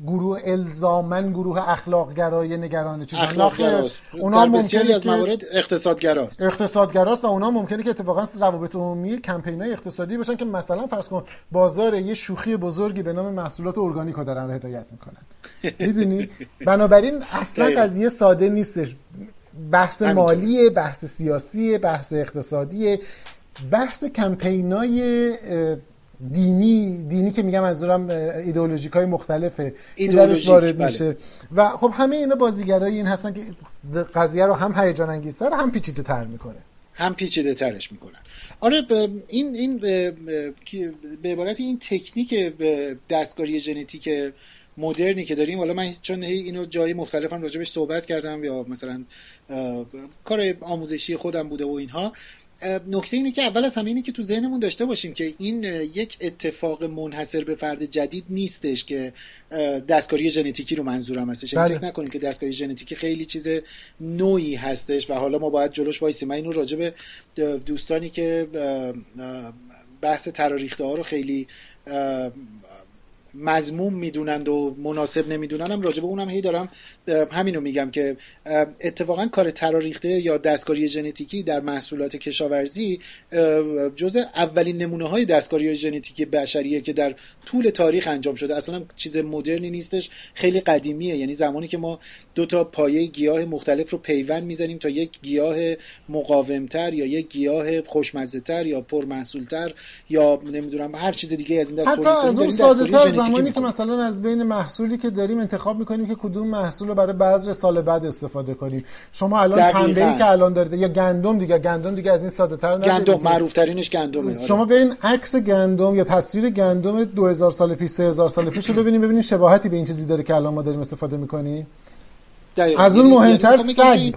گروه الزامن گروه اخلاق گرای نگران چیز اخلاق اونا ممکنه از موارد اقتصادگراست. اقتصادگراست و اونا ممکنه که اتفاقا روابط عمومی کمپینای اقتصادی باشن که مثلا فرض کن بازار یه شوخی بزرگی به نام محصولات ارگانیک رو دارن هدایت می‌کنن. می‌دونی؟ بنابراین اصلا قضیه ساده نیستش. بحث مالی بحث سیاسی بحث اقتصادی بحث کمپینای دینی دینی که میگم منظورم ایدئولوژیک های مختلفه که درش وارد بله. میشه. و خب همه اینا بازیگرای این هستن که قضیه رو هم هیجان انگیزتر هم پیچیده تر می‌کنه. هم پیچیده ترش می‌کنن. آره این این به عبارت این تکنیک دستکاری ژنتیک مدرنی که داریم حالا من چون اینو جای مختلفم راجبش صحبت کردم یا مثلا کار آموزشی خودم بوده و اینها نکته اینه که اول از همه اینه که تو ذهنمون داشته باشیم که این یک اتفاق منحصر به فرد جدید نیستش که دستکاری ژنتیکی رو منظورم هستش یعنی بله. فکر نکنیم که دستکاری ژنتیکی خیلی چیز نوعی هستش و حالا ما باید جلوش وایسیم من اینو راجع به دوستانی که بحث تراریخته ها رو خیلی مضموم می‌دونند و مناسب نمی‌دونن هم راجبه اونم هی دارم همینو میگم که اتفاقا کار تراریخته یا دستکاری ژنتیکی در محصولات کشاورزی جز اولین نمونه های دستکاری ژنتیکی بشریه که در طول تاریخ انجام شده. اصلا چیز مدرنی نیستش خیلی قدیمیه. یعنی زمانی که ما دو تا پایه گیاه مختلف رو پیوند می‌زنیم تا یک گیاه مقاومتر یا یک گیاه خوشمزه تر یا پرمحصولتر یا نمی‌دونم هر چیز دیگه از این دست حتی از اون ساده زمانی که مثلا از بین محصولی که داریم انتخاب می‌کنیم که کدوم محصول رو برای بذر سال بعد استفاده کنیم. شما الان پنبه که الان دارید یا گندم دیگه گندم دیگه از این ساده تر گندم معروف ترینش گندمه. آره. شما برین عکس گندم یا تصویر گندم 2000 سال پیش 3000 سال پیش رو ببینید ببینید شباهتی به این چیزی داره که الان ما داریم استفاده می‌کنیم. از اون یعنی مهمتر سگ.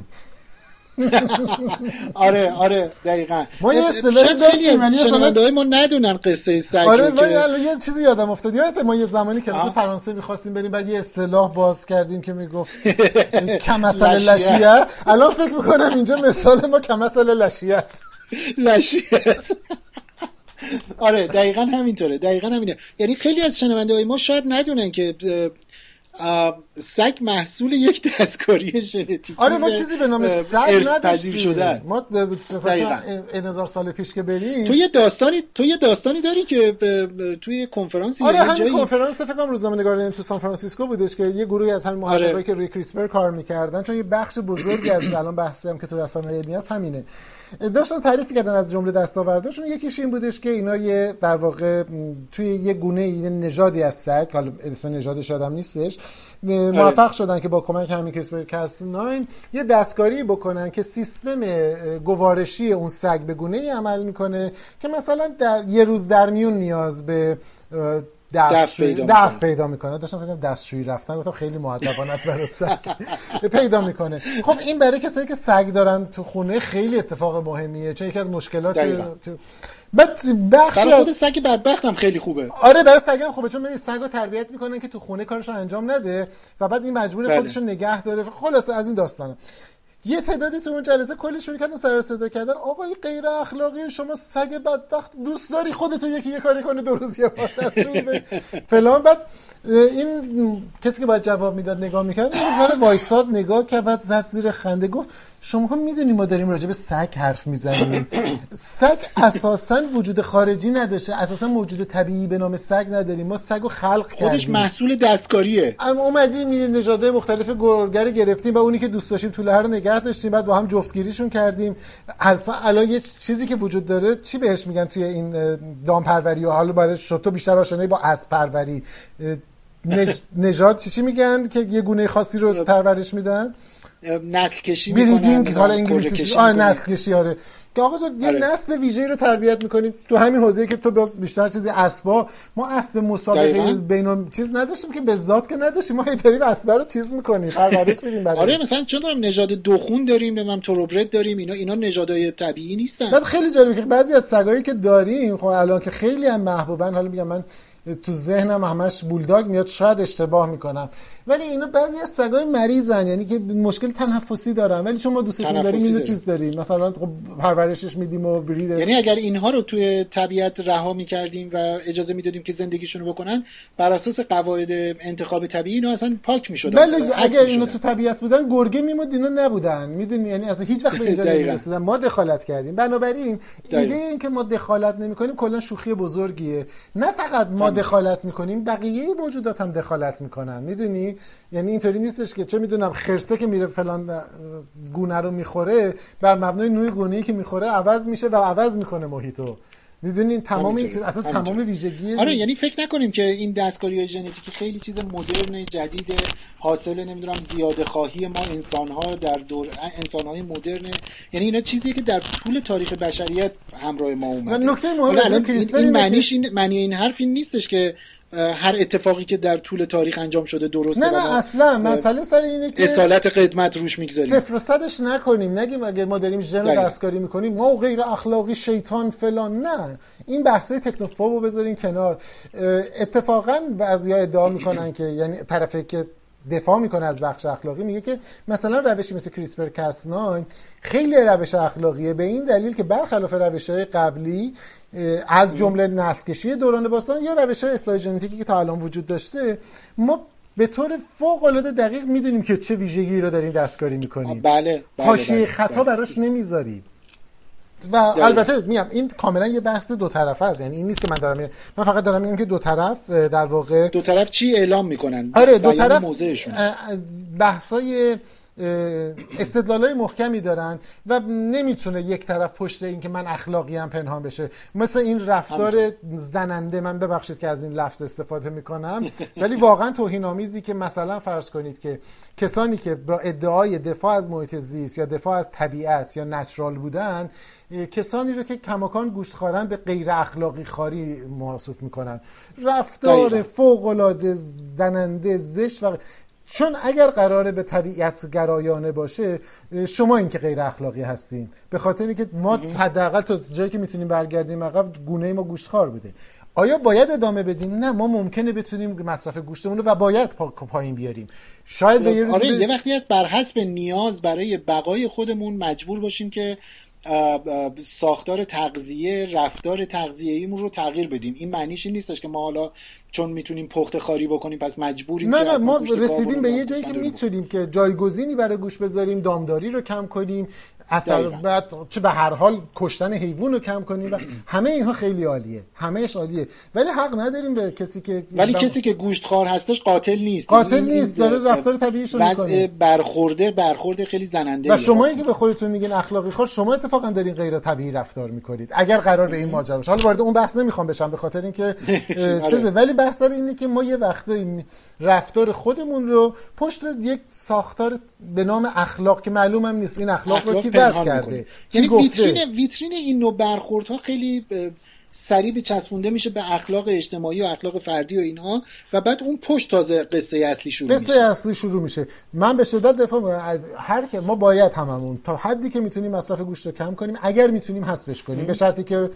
آره آره دقیقا. ما یه اصطلاحی داشتیم یعنی مثلا ما ندونن قصه سگ آره من یه چیزی یادم افتاد. یادت ما یه زمانی که مثلا فرانسه می‌خواستیم بریم بعد یه اصطلاح باز کردیم که می‌گفت کم مثلا لشیه. الان فکر می‌کنم اینجا مثال ما کم مثلا لشیه است. لشیه است. آره دقیقا همینطوره دقیقا همینه. یعنی خیلی از شنونده های ما شاید ندونن که سگ محصول یک دستکاری ژنتیکی آره ما چیزی به نام سگ نداشتیم. شده است. ما مثلا هزار سال پیش که بریم. تو یه داستانی تو یه داستانی داری که توی کنفرانسی آره همین جایی... کنفرانس فکر کنم روزنامه‌نگار تو سان فرانسیسکو بودش که یه گروهی از همین محققایی آره. که روی کریسپر کار می‌کردن چون یه بخش بزرگی از الان بحثی هم که تو رسانه علمی هست همینه. داشتن تعریف کردن از جمله دستاورداشون. یکیش این بودش که اینا یه در واقع توی یه گونه یه نژادی از سگ حالا اسم نژادش یادم نیستش موفق شدن که با کمک همین کریسپر کاس 9 یه دستکاری بکنن که سیستم گوارشی اون سگ به گونه ای عمل می‌کنه که مثلا در یه روز در میون نیاز به دستشویی دفع پیدا می‌کنه. داشتم فکر دستشویی رفتن گفتم خیلی مؤدبانه است برای سگ. پیدا می‌کنه. خب این برای کسایی که سگ دارن تو خونه خیلی اتفاق مهمیه چون یکی از مشکلات بعد بخش برای خود سگ بدبختم خیلی خوبه. آره برای سگم خوبه چون می سگو تربیت می‌کنن که تو خونه کارشو انجام نده و بعد این مجبور بله. خودشو نگه داره. خلاصه از این داستانه. یه تعدادی تو اون جلسه کلی شروع کردن سر صدا کردن. آقای غیر اخلاقی شما سگ بدبخت دوست داری خودتو یکی یه کاری کنه دو روز یه بار فلان. بعد این کسی که باید جواب می‌داد نگاه می‌کرد یه ذره وایساد نگاه کرد بعد زد زیر خنده گفت شما می‌دونی ما داریم راجع به سگ حرف می‌زنیم. سگ اساسا وجود خارجی نداشته. اساسا موجود طبیعی به نام سگ نداریم. ما سگ رو خلق کردیم. خودش محصول دستکاریه. اما اومدیم نژادهای مختلف گرگر گرفتیم و اونی که دوست داشتیم طوله رو نگه داشتیم. بعد با هم جفتگیریشون کردیم. اصلا الان یه چیزی که وجود داره چی بهش میگن توی این دامپروری؟ و حالا برای تو بیشتر آشنایی با اسب پروری نژاد چی چی میگن که یه گونه خاصی رو پرورش میدن؟ نسل کشی می‌کنن حالا انگلیسی آره نسل کشی آره. که آقا یه آره. نسل ویژه رو تربیت می‌کنیم. تو همین حوزه که تو بیشتر چیزی اسبا ما اسب مسابقه بین چیز نداشتیم که به ذات که نداشتیم. ما هی داریم اسب رو چیز می‌کنیم پرورش میدیم برای. آره مثلا چون دارم نژاد دوخون داریم نمی‌دونم تروبرد داریم اینا اینا نژادهای طبیعی نیستن. بعد خیلی جالبه که بعضی از سگایی که داریم خب الان که خیلی هم محبوبن حالا میگم من تو ذهنم همش بولداگ میاد شاید اشتباه می‌کنم. ولی اینا بعضی از سگای مریضن یعنی که مشکل تنفسی دارن. ولی چون ما دوستشون داریم اینو چیز داریم. مثلا خب پرورشش میدیم و برید یعنی اگر اینها رو توی طبیعت رها می‌کردیم و اجازه می‌دادیم که زندگیشون رو بکنن بر اساس قواعد انتخاب طبیعی اینا اصلا پاک می‌شدن. بله اگر اینا تو طبیعت بودن گرگه میمود اینا نبودن. می‌دونی؟ یعنی اصلا هیچ وقت به اینجا نمی‌رسیدن. ما دخالت کردیم. بنابراین ایده این که ما دخالت نمی‌کنیم کلا شوخی بزرگیه. نه فقط ما دخالت می‌کنیم بقیه موجودات هم دخالت می‌کنن. می‌دونی؟ یعنی اینطوری نیستش که چه می‌دونم خرسه که میره فلان گونه رو می‌خوره بر مبنای نوع گونه که می‌خوره عوض میشه و عوض می‌کنه محیطو. می‌دونین تمام این اصلا تمام ویژگی آره یعنی فکر نکنیم که این دستکاری ژنتیکی خیلی چیز مدرن جدید حاصل نمی‌دونم زیاده خواهی ما انسان ها در دور انسان های مدرن. یعنی اینا چیزیه که در طول تاریخ بشریت همراه ما اومده. نکته مهم این معنیش این معنی این حرف این نیستش که هر اتفاقی که در طول تاریخ انجام شده درسته نه نه اصلا. مسئله سر اینه که اصالت قدمت روش می‌گذاریم. صفر صدش نکنیم. نگیم اگر ما داریم ژن دستکاری می‌کنیم ما غیر اخلاقی شیطان فلان نه. این بحثای تکنوفوبو بذاریم کنار. اتفاقا بعضیا ادعا می‌کنن که یعنی طرفی که دفاع می‌کنه از بخش اخلاقی میگه که مثلا روشی مثل کریسپر کاس 9 خیلی روش اخلاقیه به این دلیل که برخلاف روش های قبلی از جمله نسل‌کشی دوران باستان یا روش های اصلاح ژنتیکی که تا الان وجود داشته ما به طور فوق العاده دقیق می‌دونیم که چه ویژگی رو داریم دستکاری می‌کنیم. بله, بله, بله خطا بله. براش نمی‌ذاریم. و البته میگم این کاملا یه بحث دو طرفه است. یعنی این نیست که من دارم من فقط دارم میگم که دو طرف در واقع دو طرف چی اعلام می‌کنن؟ آره دو طرف موضعشون. بحثای استدلالای محکمی دارن و نمی‌تونه یک طرف پشت این که من اخلاقی هم پنهان بشه. مثل این رفتار زننده من ببخشید که از این لفظ استفاده می‌کنم ولی واقعا توهین آمیزی که مثلا فرض کنید که کسانی که با ادعای دفاع از محیط زیست یا دفاع از طبیعت یا نچرال بودن کسانی رو که کماکان گوشتخارن به غیر اخلاقی خاری محاسوف می‌کنن. رفتار فوق العاده زننده زشت و چون اگر قراره به طبیعت گرایانه باشه شما این که غیر اخلاقی هستین. به خاطر اینکه ما حداقل تا جایی که می‌تونیم برگردیم عقب گونه ما گوشتخوار بوده. آیا باید ادامه بدیم؟ نه ما ممکنه بتونیم مصرف گوشتمون رو و باید پا... پایین بیاریم. شاید به یه, آره یه وقتی از بر حسب نیاز برای بقای خودمون مجبور باشیم که ساختار تغذیه رفتار تغذیه‌ایمون رو تغییر بدیم. این معنیش این نیستش که ما حالا چون می‌تونیم پخت خاری بکنیم پس مجبوریم نه نه ما رسیدیم به یه جایی که می‌تونیم که جایگزینی برای گوش بذاریم دامداری رو کم کنیم. اثر بعد چه به هر حال کشتن حیوان رو کم کنیم و همه اینها خیلی عالیه. همهش عالیه. ولی حق نداریم به کسی که ولی کسی که گوشت خار هستش قاتل نیست. قاتل نیست. داره رفتار طبیعیش رو می‌کنه. برخورده برخورده خیلی زننده و شما که به خودتون میگین اخلاقی خار شما اتفاقا دارین غیر طبیعی رفتار می‌کنید. اگر قرار به این ماجرا باشه. حالا وارد اون بحث نمی‌خوام بشم به خاطر اینکه چیزه. ولی بحث اینه که ما یه وقتایی رفتار خودمون رو پشت یک ساختار به نام اخلاق که معلوم هم نیست این اخلاق, اخلاق رو کی وضع کرده؟ یعنی ویترین ویترین این نوع برخوردها خیلی سریع به چسبونده میشه به اخلاق اجتماعی و اخلاق فردی و اینها و بعد اون پشت تازه قصه اصلی شروع قصه میشه. اصلی شروع میشه. من به شدت دفاع هر که ما باید هممون تا حدی که می‌تونیم مصرف گوشت رو کم کنیم اگر می‌تونیم حذفش کنیم. به شرطی که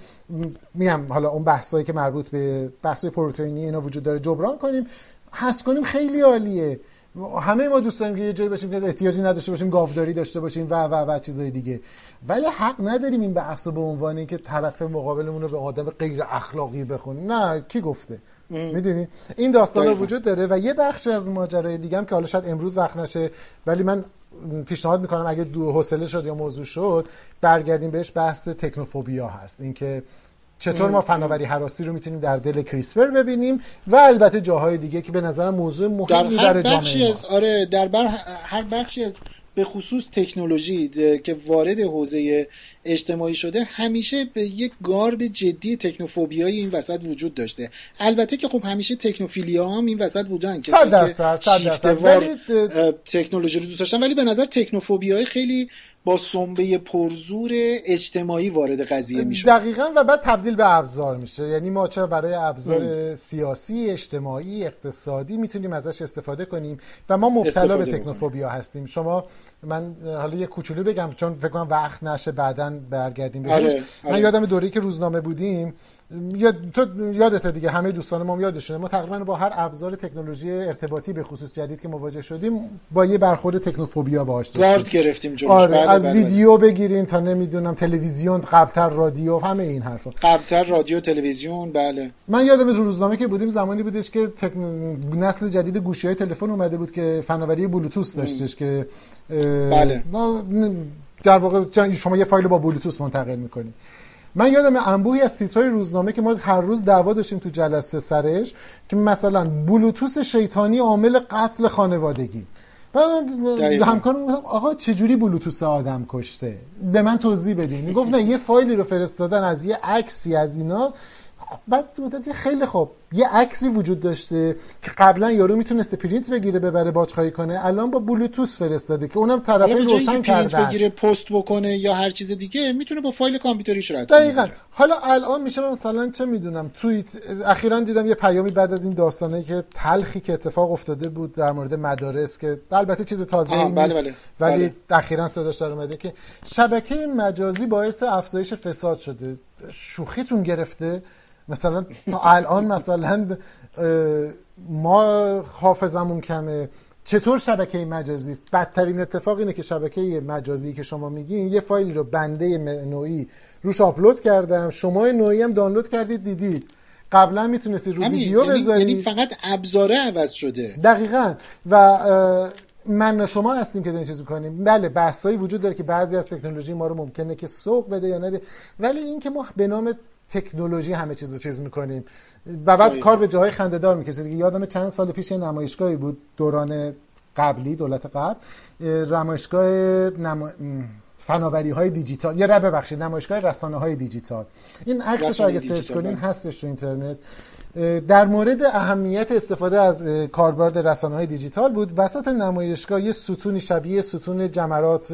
میام حالا اون بحثایی که مربوط به بحث پروتئینی اینا وجود داره جبران کنیم. حذف کنیم خیلی عالیه. همه ما دوست داریم که یه جایی باشیم که احتیاجی نداشته باشیم گاوداری داشته باشیم و و و چیزای دیگه. ولی حق نداریم این بحث به عنوان اینکه طرف مقابلمون رو به آدم غیر اخلاقی بخونیم. نه کی گفته؟ می‌دونی؟ این داستان وجود داره و یه بخش از ماجرای دیگه هم که حالا شاید امروز وقت نشه ولی من پیشنهاد می‌کنم اگه دو حوصله شد یا موضوع شد برگردیم بهش بحث تکنوفوبیا هست. اینکه چطور ما فناوری حراسی رو می‌تونیم در دل کریسپر ببینیم و البته جاهای دیگه که به نظرم موضوع مهمی در جامعه از آره در بر هر بخشی از به خصوص تکنولوژی که وارد حوزه اجتماعی شده همیشه به یک گارد جدی تکنوفوبیایی این وسط وجود داشته. البته که خب همیشه تکنوفیلیا هم این وسط وجودن که صد درصد صد درصد. ولی تکنولوژی رو دوست داشتن ولی به نظر تکنوفوبیای خیلی با سنبه پرزور اجتماعی وارد قضیه میشه دقیقا و بعد تبدیل به ابزار میشه. یعنی ما چه برای ابزار سیاسی اجتماعی اقتصادی می‌تونیم ازش استفاده کنیم؟ و ما مبتلا به تکنوفوبیا هستیم. شما من حالا یه کوچولو بگم چون فکر کنم وقت نشه بعدا برگردیم بهش. آره، من آره. یادم دوره که روزنامه بودیم یاد تو یادته دیگه همه دوستان ما یادشونه. ما تقریبا با هر ابزار تکنولوژی ارتباطی به خصوص جدید که مواجه شدیم با یه برخورد تکنوفوبیا باهاش داشتیم. گارد گرفتیم جلوش. آره بله از بله ویدیو بگیرین تا نمی‌دونم تلویزیون قبلتر رادیو همه این حرفا. قبلتر رادیو تلویزیون بله. من یادم روزنامه که بودیم زمانی بودش که تکن... نسل جدید گوشی های تلفن اومده بود که فناوری بلوتوث داشتش که بله. در واقع شما یه فایل با بلوتوث منتقل می‌کنید من یادم انبوهی از تیترهای روزنامه که ما هر روز دعوا داشتیم تو جلسه سرش که مثلا بلوتوس شیطانی عامل قتل خانوادگی. همکارم گفتم آقا چجوری بلوتوس آدم کشته؟ به من توضیح بدین. می‌گفت نه یه فایلی رو فرستادن از یه عکسی از اینا. بعد بودم که خیلی خوب. یه عکسی وجود داشته که قبلا یارو می‌تونسته پرینت بگیره ببره باجخایی کنه. الان با بلوتوث فرستاده که اونم طرفه روشن کرده. بگیره پست بکنه یا هر چیز دیگه می‌تونه با فایل کامپیوتریش رد دقیقاً. حالا الان میشه مثلا چه می‌دونم توییت اخیرا دیدم یه پیامی بعد از این داستانه که تلخی که اتفاق افتاده بود در مورد مدارس که البته چیز تازه ای بله، نیست بله بله. ولی اخیرا صداش در اومده که شبکه مجازی باعث افزایش فساد شده. شوخیتون گرفته. مثلا تا الان مثلا ما حافظمون کمه. چطور شبکه مجازی؟ بدترین اتفاق اینه که شبکه مجازی که شما میگین یه فایلی رو بنده نوعی روش آپلود کردم. شما نوعی هم دانلود کردید دیدید. قبلا می‌تونستی رو ویدیو یعنی-, بذاری یعنی فقط ابزاره عوض شده. دقیقا. و من شما هستیم که داریم چیز می‌کنیم. بله بحثایی وجود داره که بعضی از تکنولوژی ما رو ممکنه که سوق بده یا نده. ولی اینکه ما به نام تکنولوژی همه چیز رو چیز می‌کنیم. و بعد کار به جاهای خندهدار می‌کشه. یادم چند سال پیش نمایشگاهی بود دوران قبلی دولت قبل. نمایشگاه نما... فناوری های دیجیتال. یا ببخشید نمایشگاه رسانه های دیجیتال. این عکسش اگه سرچ کنین بله. هستش تو اینترنت. در مورد اهمیت استفاده از کاربرد رسانه های دیجیتال بود. وسط نمایشگاه یه ستونی شبیه ستون جمرات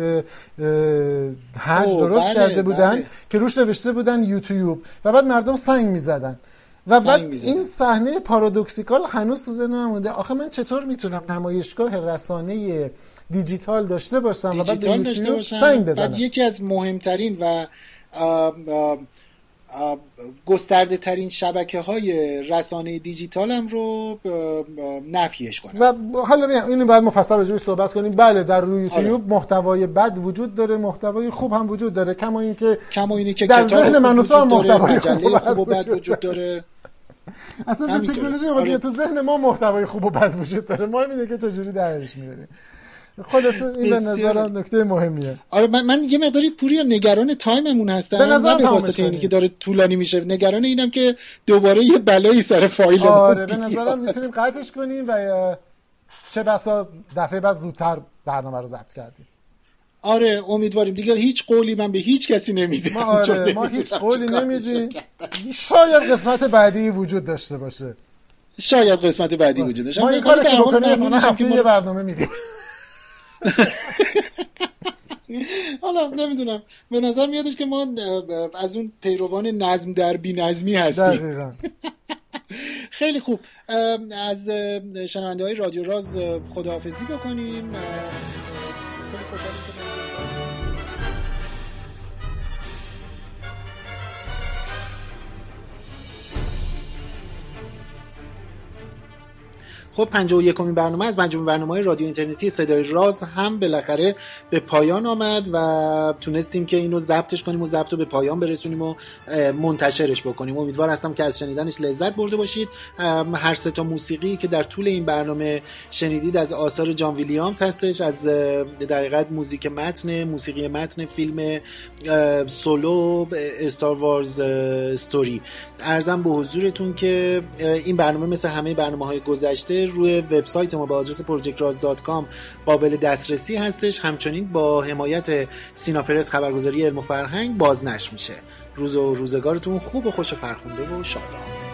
حج درست بله، کرده بودن بله. که روش نوشته بودن یوتیوب. و بعد مردم سنگ می‌زدن. و بعد این صحنه پارادوکسیکال هنوز تو ذهنم مونده. آخه من چطور می‌تونم نمایشگاه رسانه دیجیتال داشته باشم و بعد داشته باشم؟ سنگ بزنم؟ بعد یکی از مهمترین و گسترده ترین شبکه های رسانه دیجیتال هم رو نفیش کنم. و حالا اینو باید مفصل راجعش صحبت کنیم. بله در روی یوتیوب آره. محتوای بد وجود داره محتوای خوب هم وجود داره کما اینکه کما اینی که در ذهن من تو هم محتوای خوب و بد وجود داره. اصلا به تکنولوژی آره. تو ذهن ما محتوای خوب و بد وجود داره. ما اینه که چجوری درش میاریم خلاصه این به نظرم نکته مهمیه. آره من, من یه مقداری پوری نگران تایممون هستم. به نظر به واسطه اینی که داره طولانی میشه. نگران اینم که دوباره یه بلایی سر فایل آره به نظرم می‌تونیم قطعش کنیم و چه بسا دفعه بعد زودتر برنامه رو ضبط کردیم. آره امیدواریم. دیگه هیچ قولی من به هیچ کسی نمیدم. ما, آره ما هیچ قولی نمیدیم. شاید قسمت بعدی وجود داشته باشه. شاید قسمت بعدی وجود داشته ما این کار که بکنیم هفته یه برنامه میدیم حالا نمی‌دونم. به نظر میادش که ما از اون پیروان نظم در بی نظمی هستیم. خیلی خوب. از شنونده های رادیو راز خداحافظی بکنیم. خب 51 کمی برنامه از مجموع برنامه رادیو اینترنتی صدای راز هم بالاخره به پایان آمد و تونستیم که اینو ضبطش کنیم و ضبط رو به پایان برسونیم و منتشرش بکنیم. امیدوار هستم که از شنیدنش لذت برده باشید. هر سه تا موسیقی که در طول این برنامه شنیدید از آثار جان ویلیامز هستش از در موزیک متن موسیقی متن فیلم سولو استار وارز استوری ارزم به حضورتون که این برنامه مثل همه برنامه های گذشته روی وبسایت ما به آدرس projectraz.com قابل دسترسی هستش. همچنین با حمایت سینا پرس خبرگزاری علم و فرهنگ بازنشر میشه. روز و روزگارتون خوب و خوش و فرخونده و شاداب.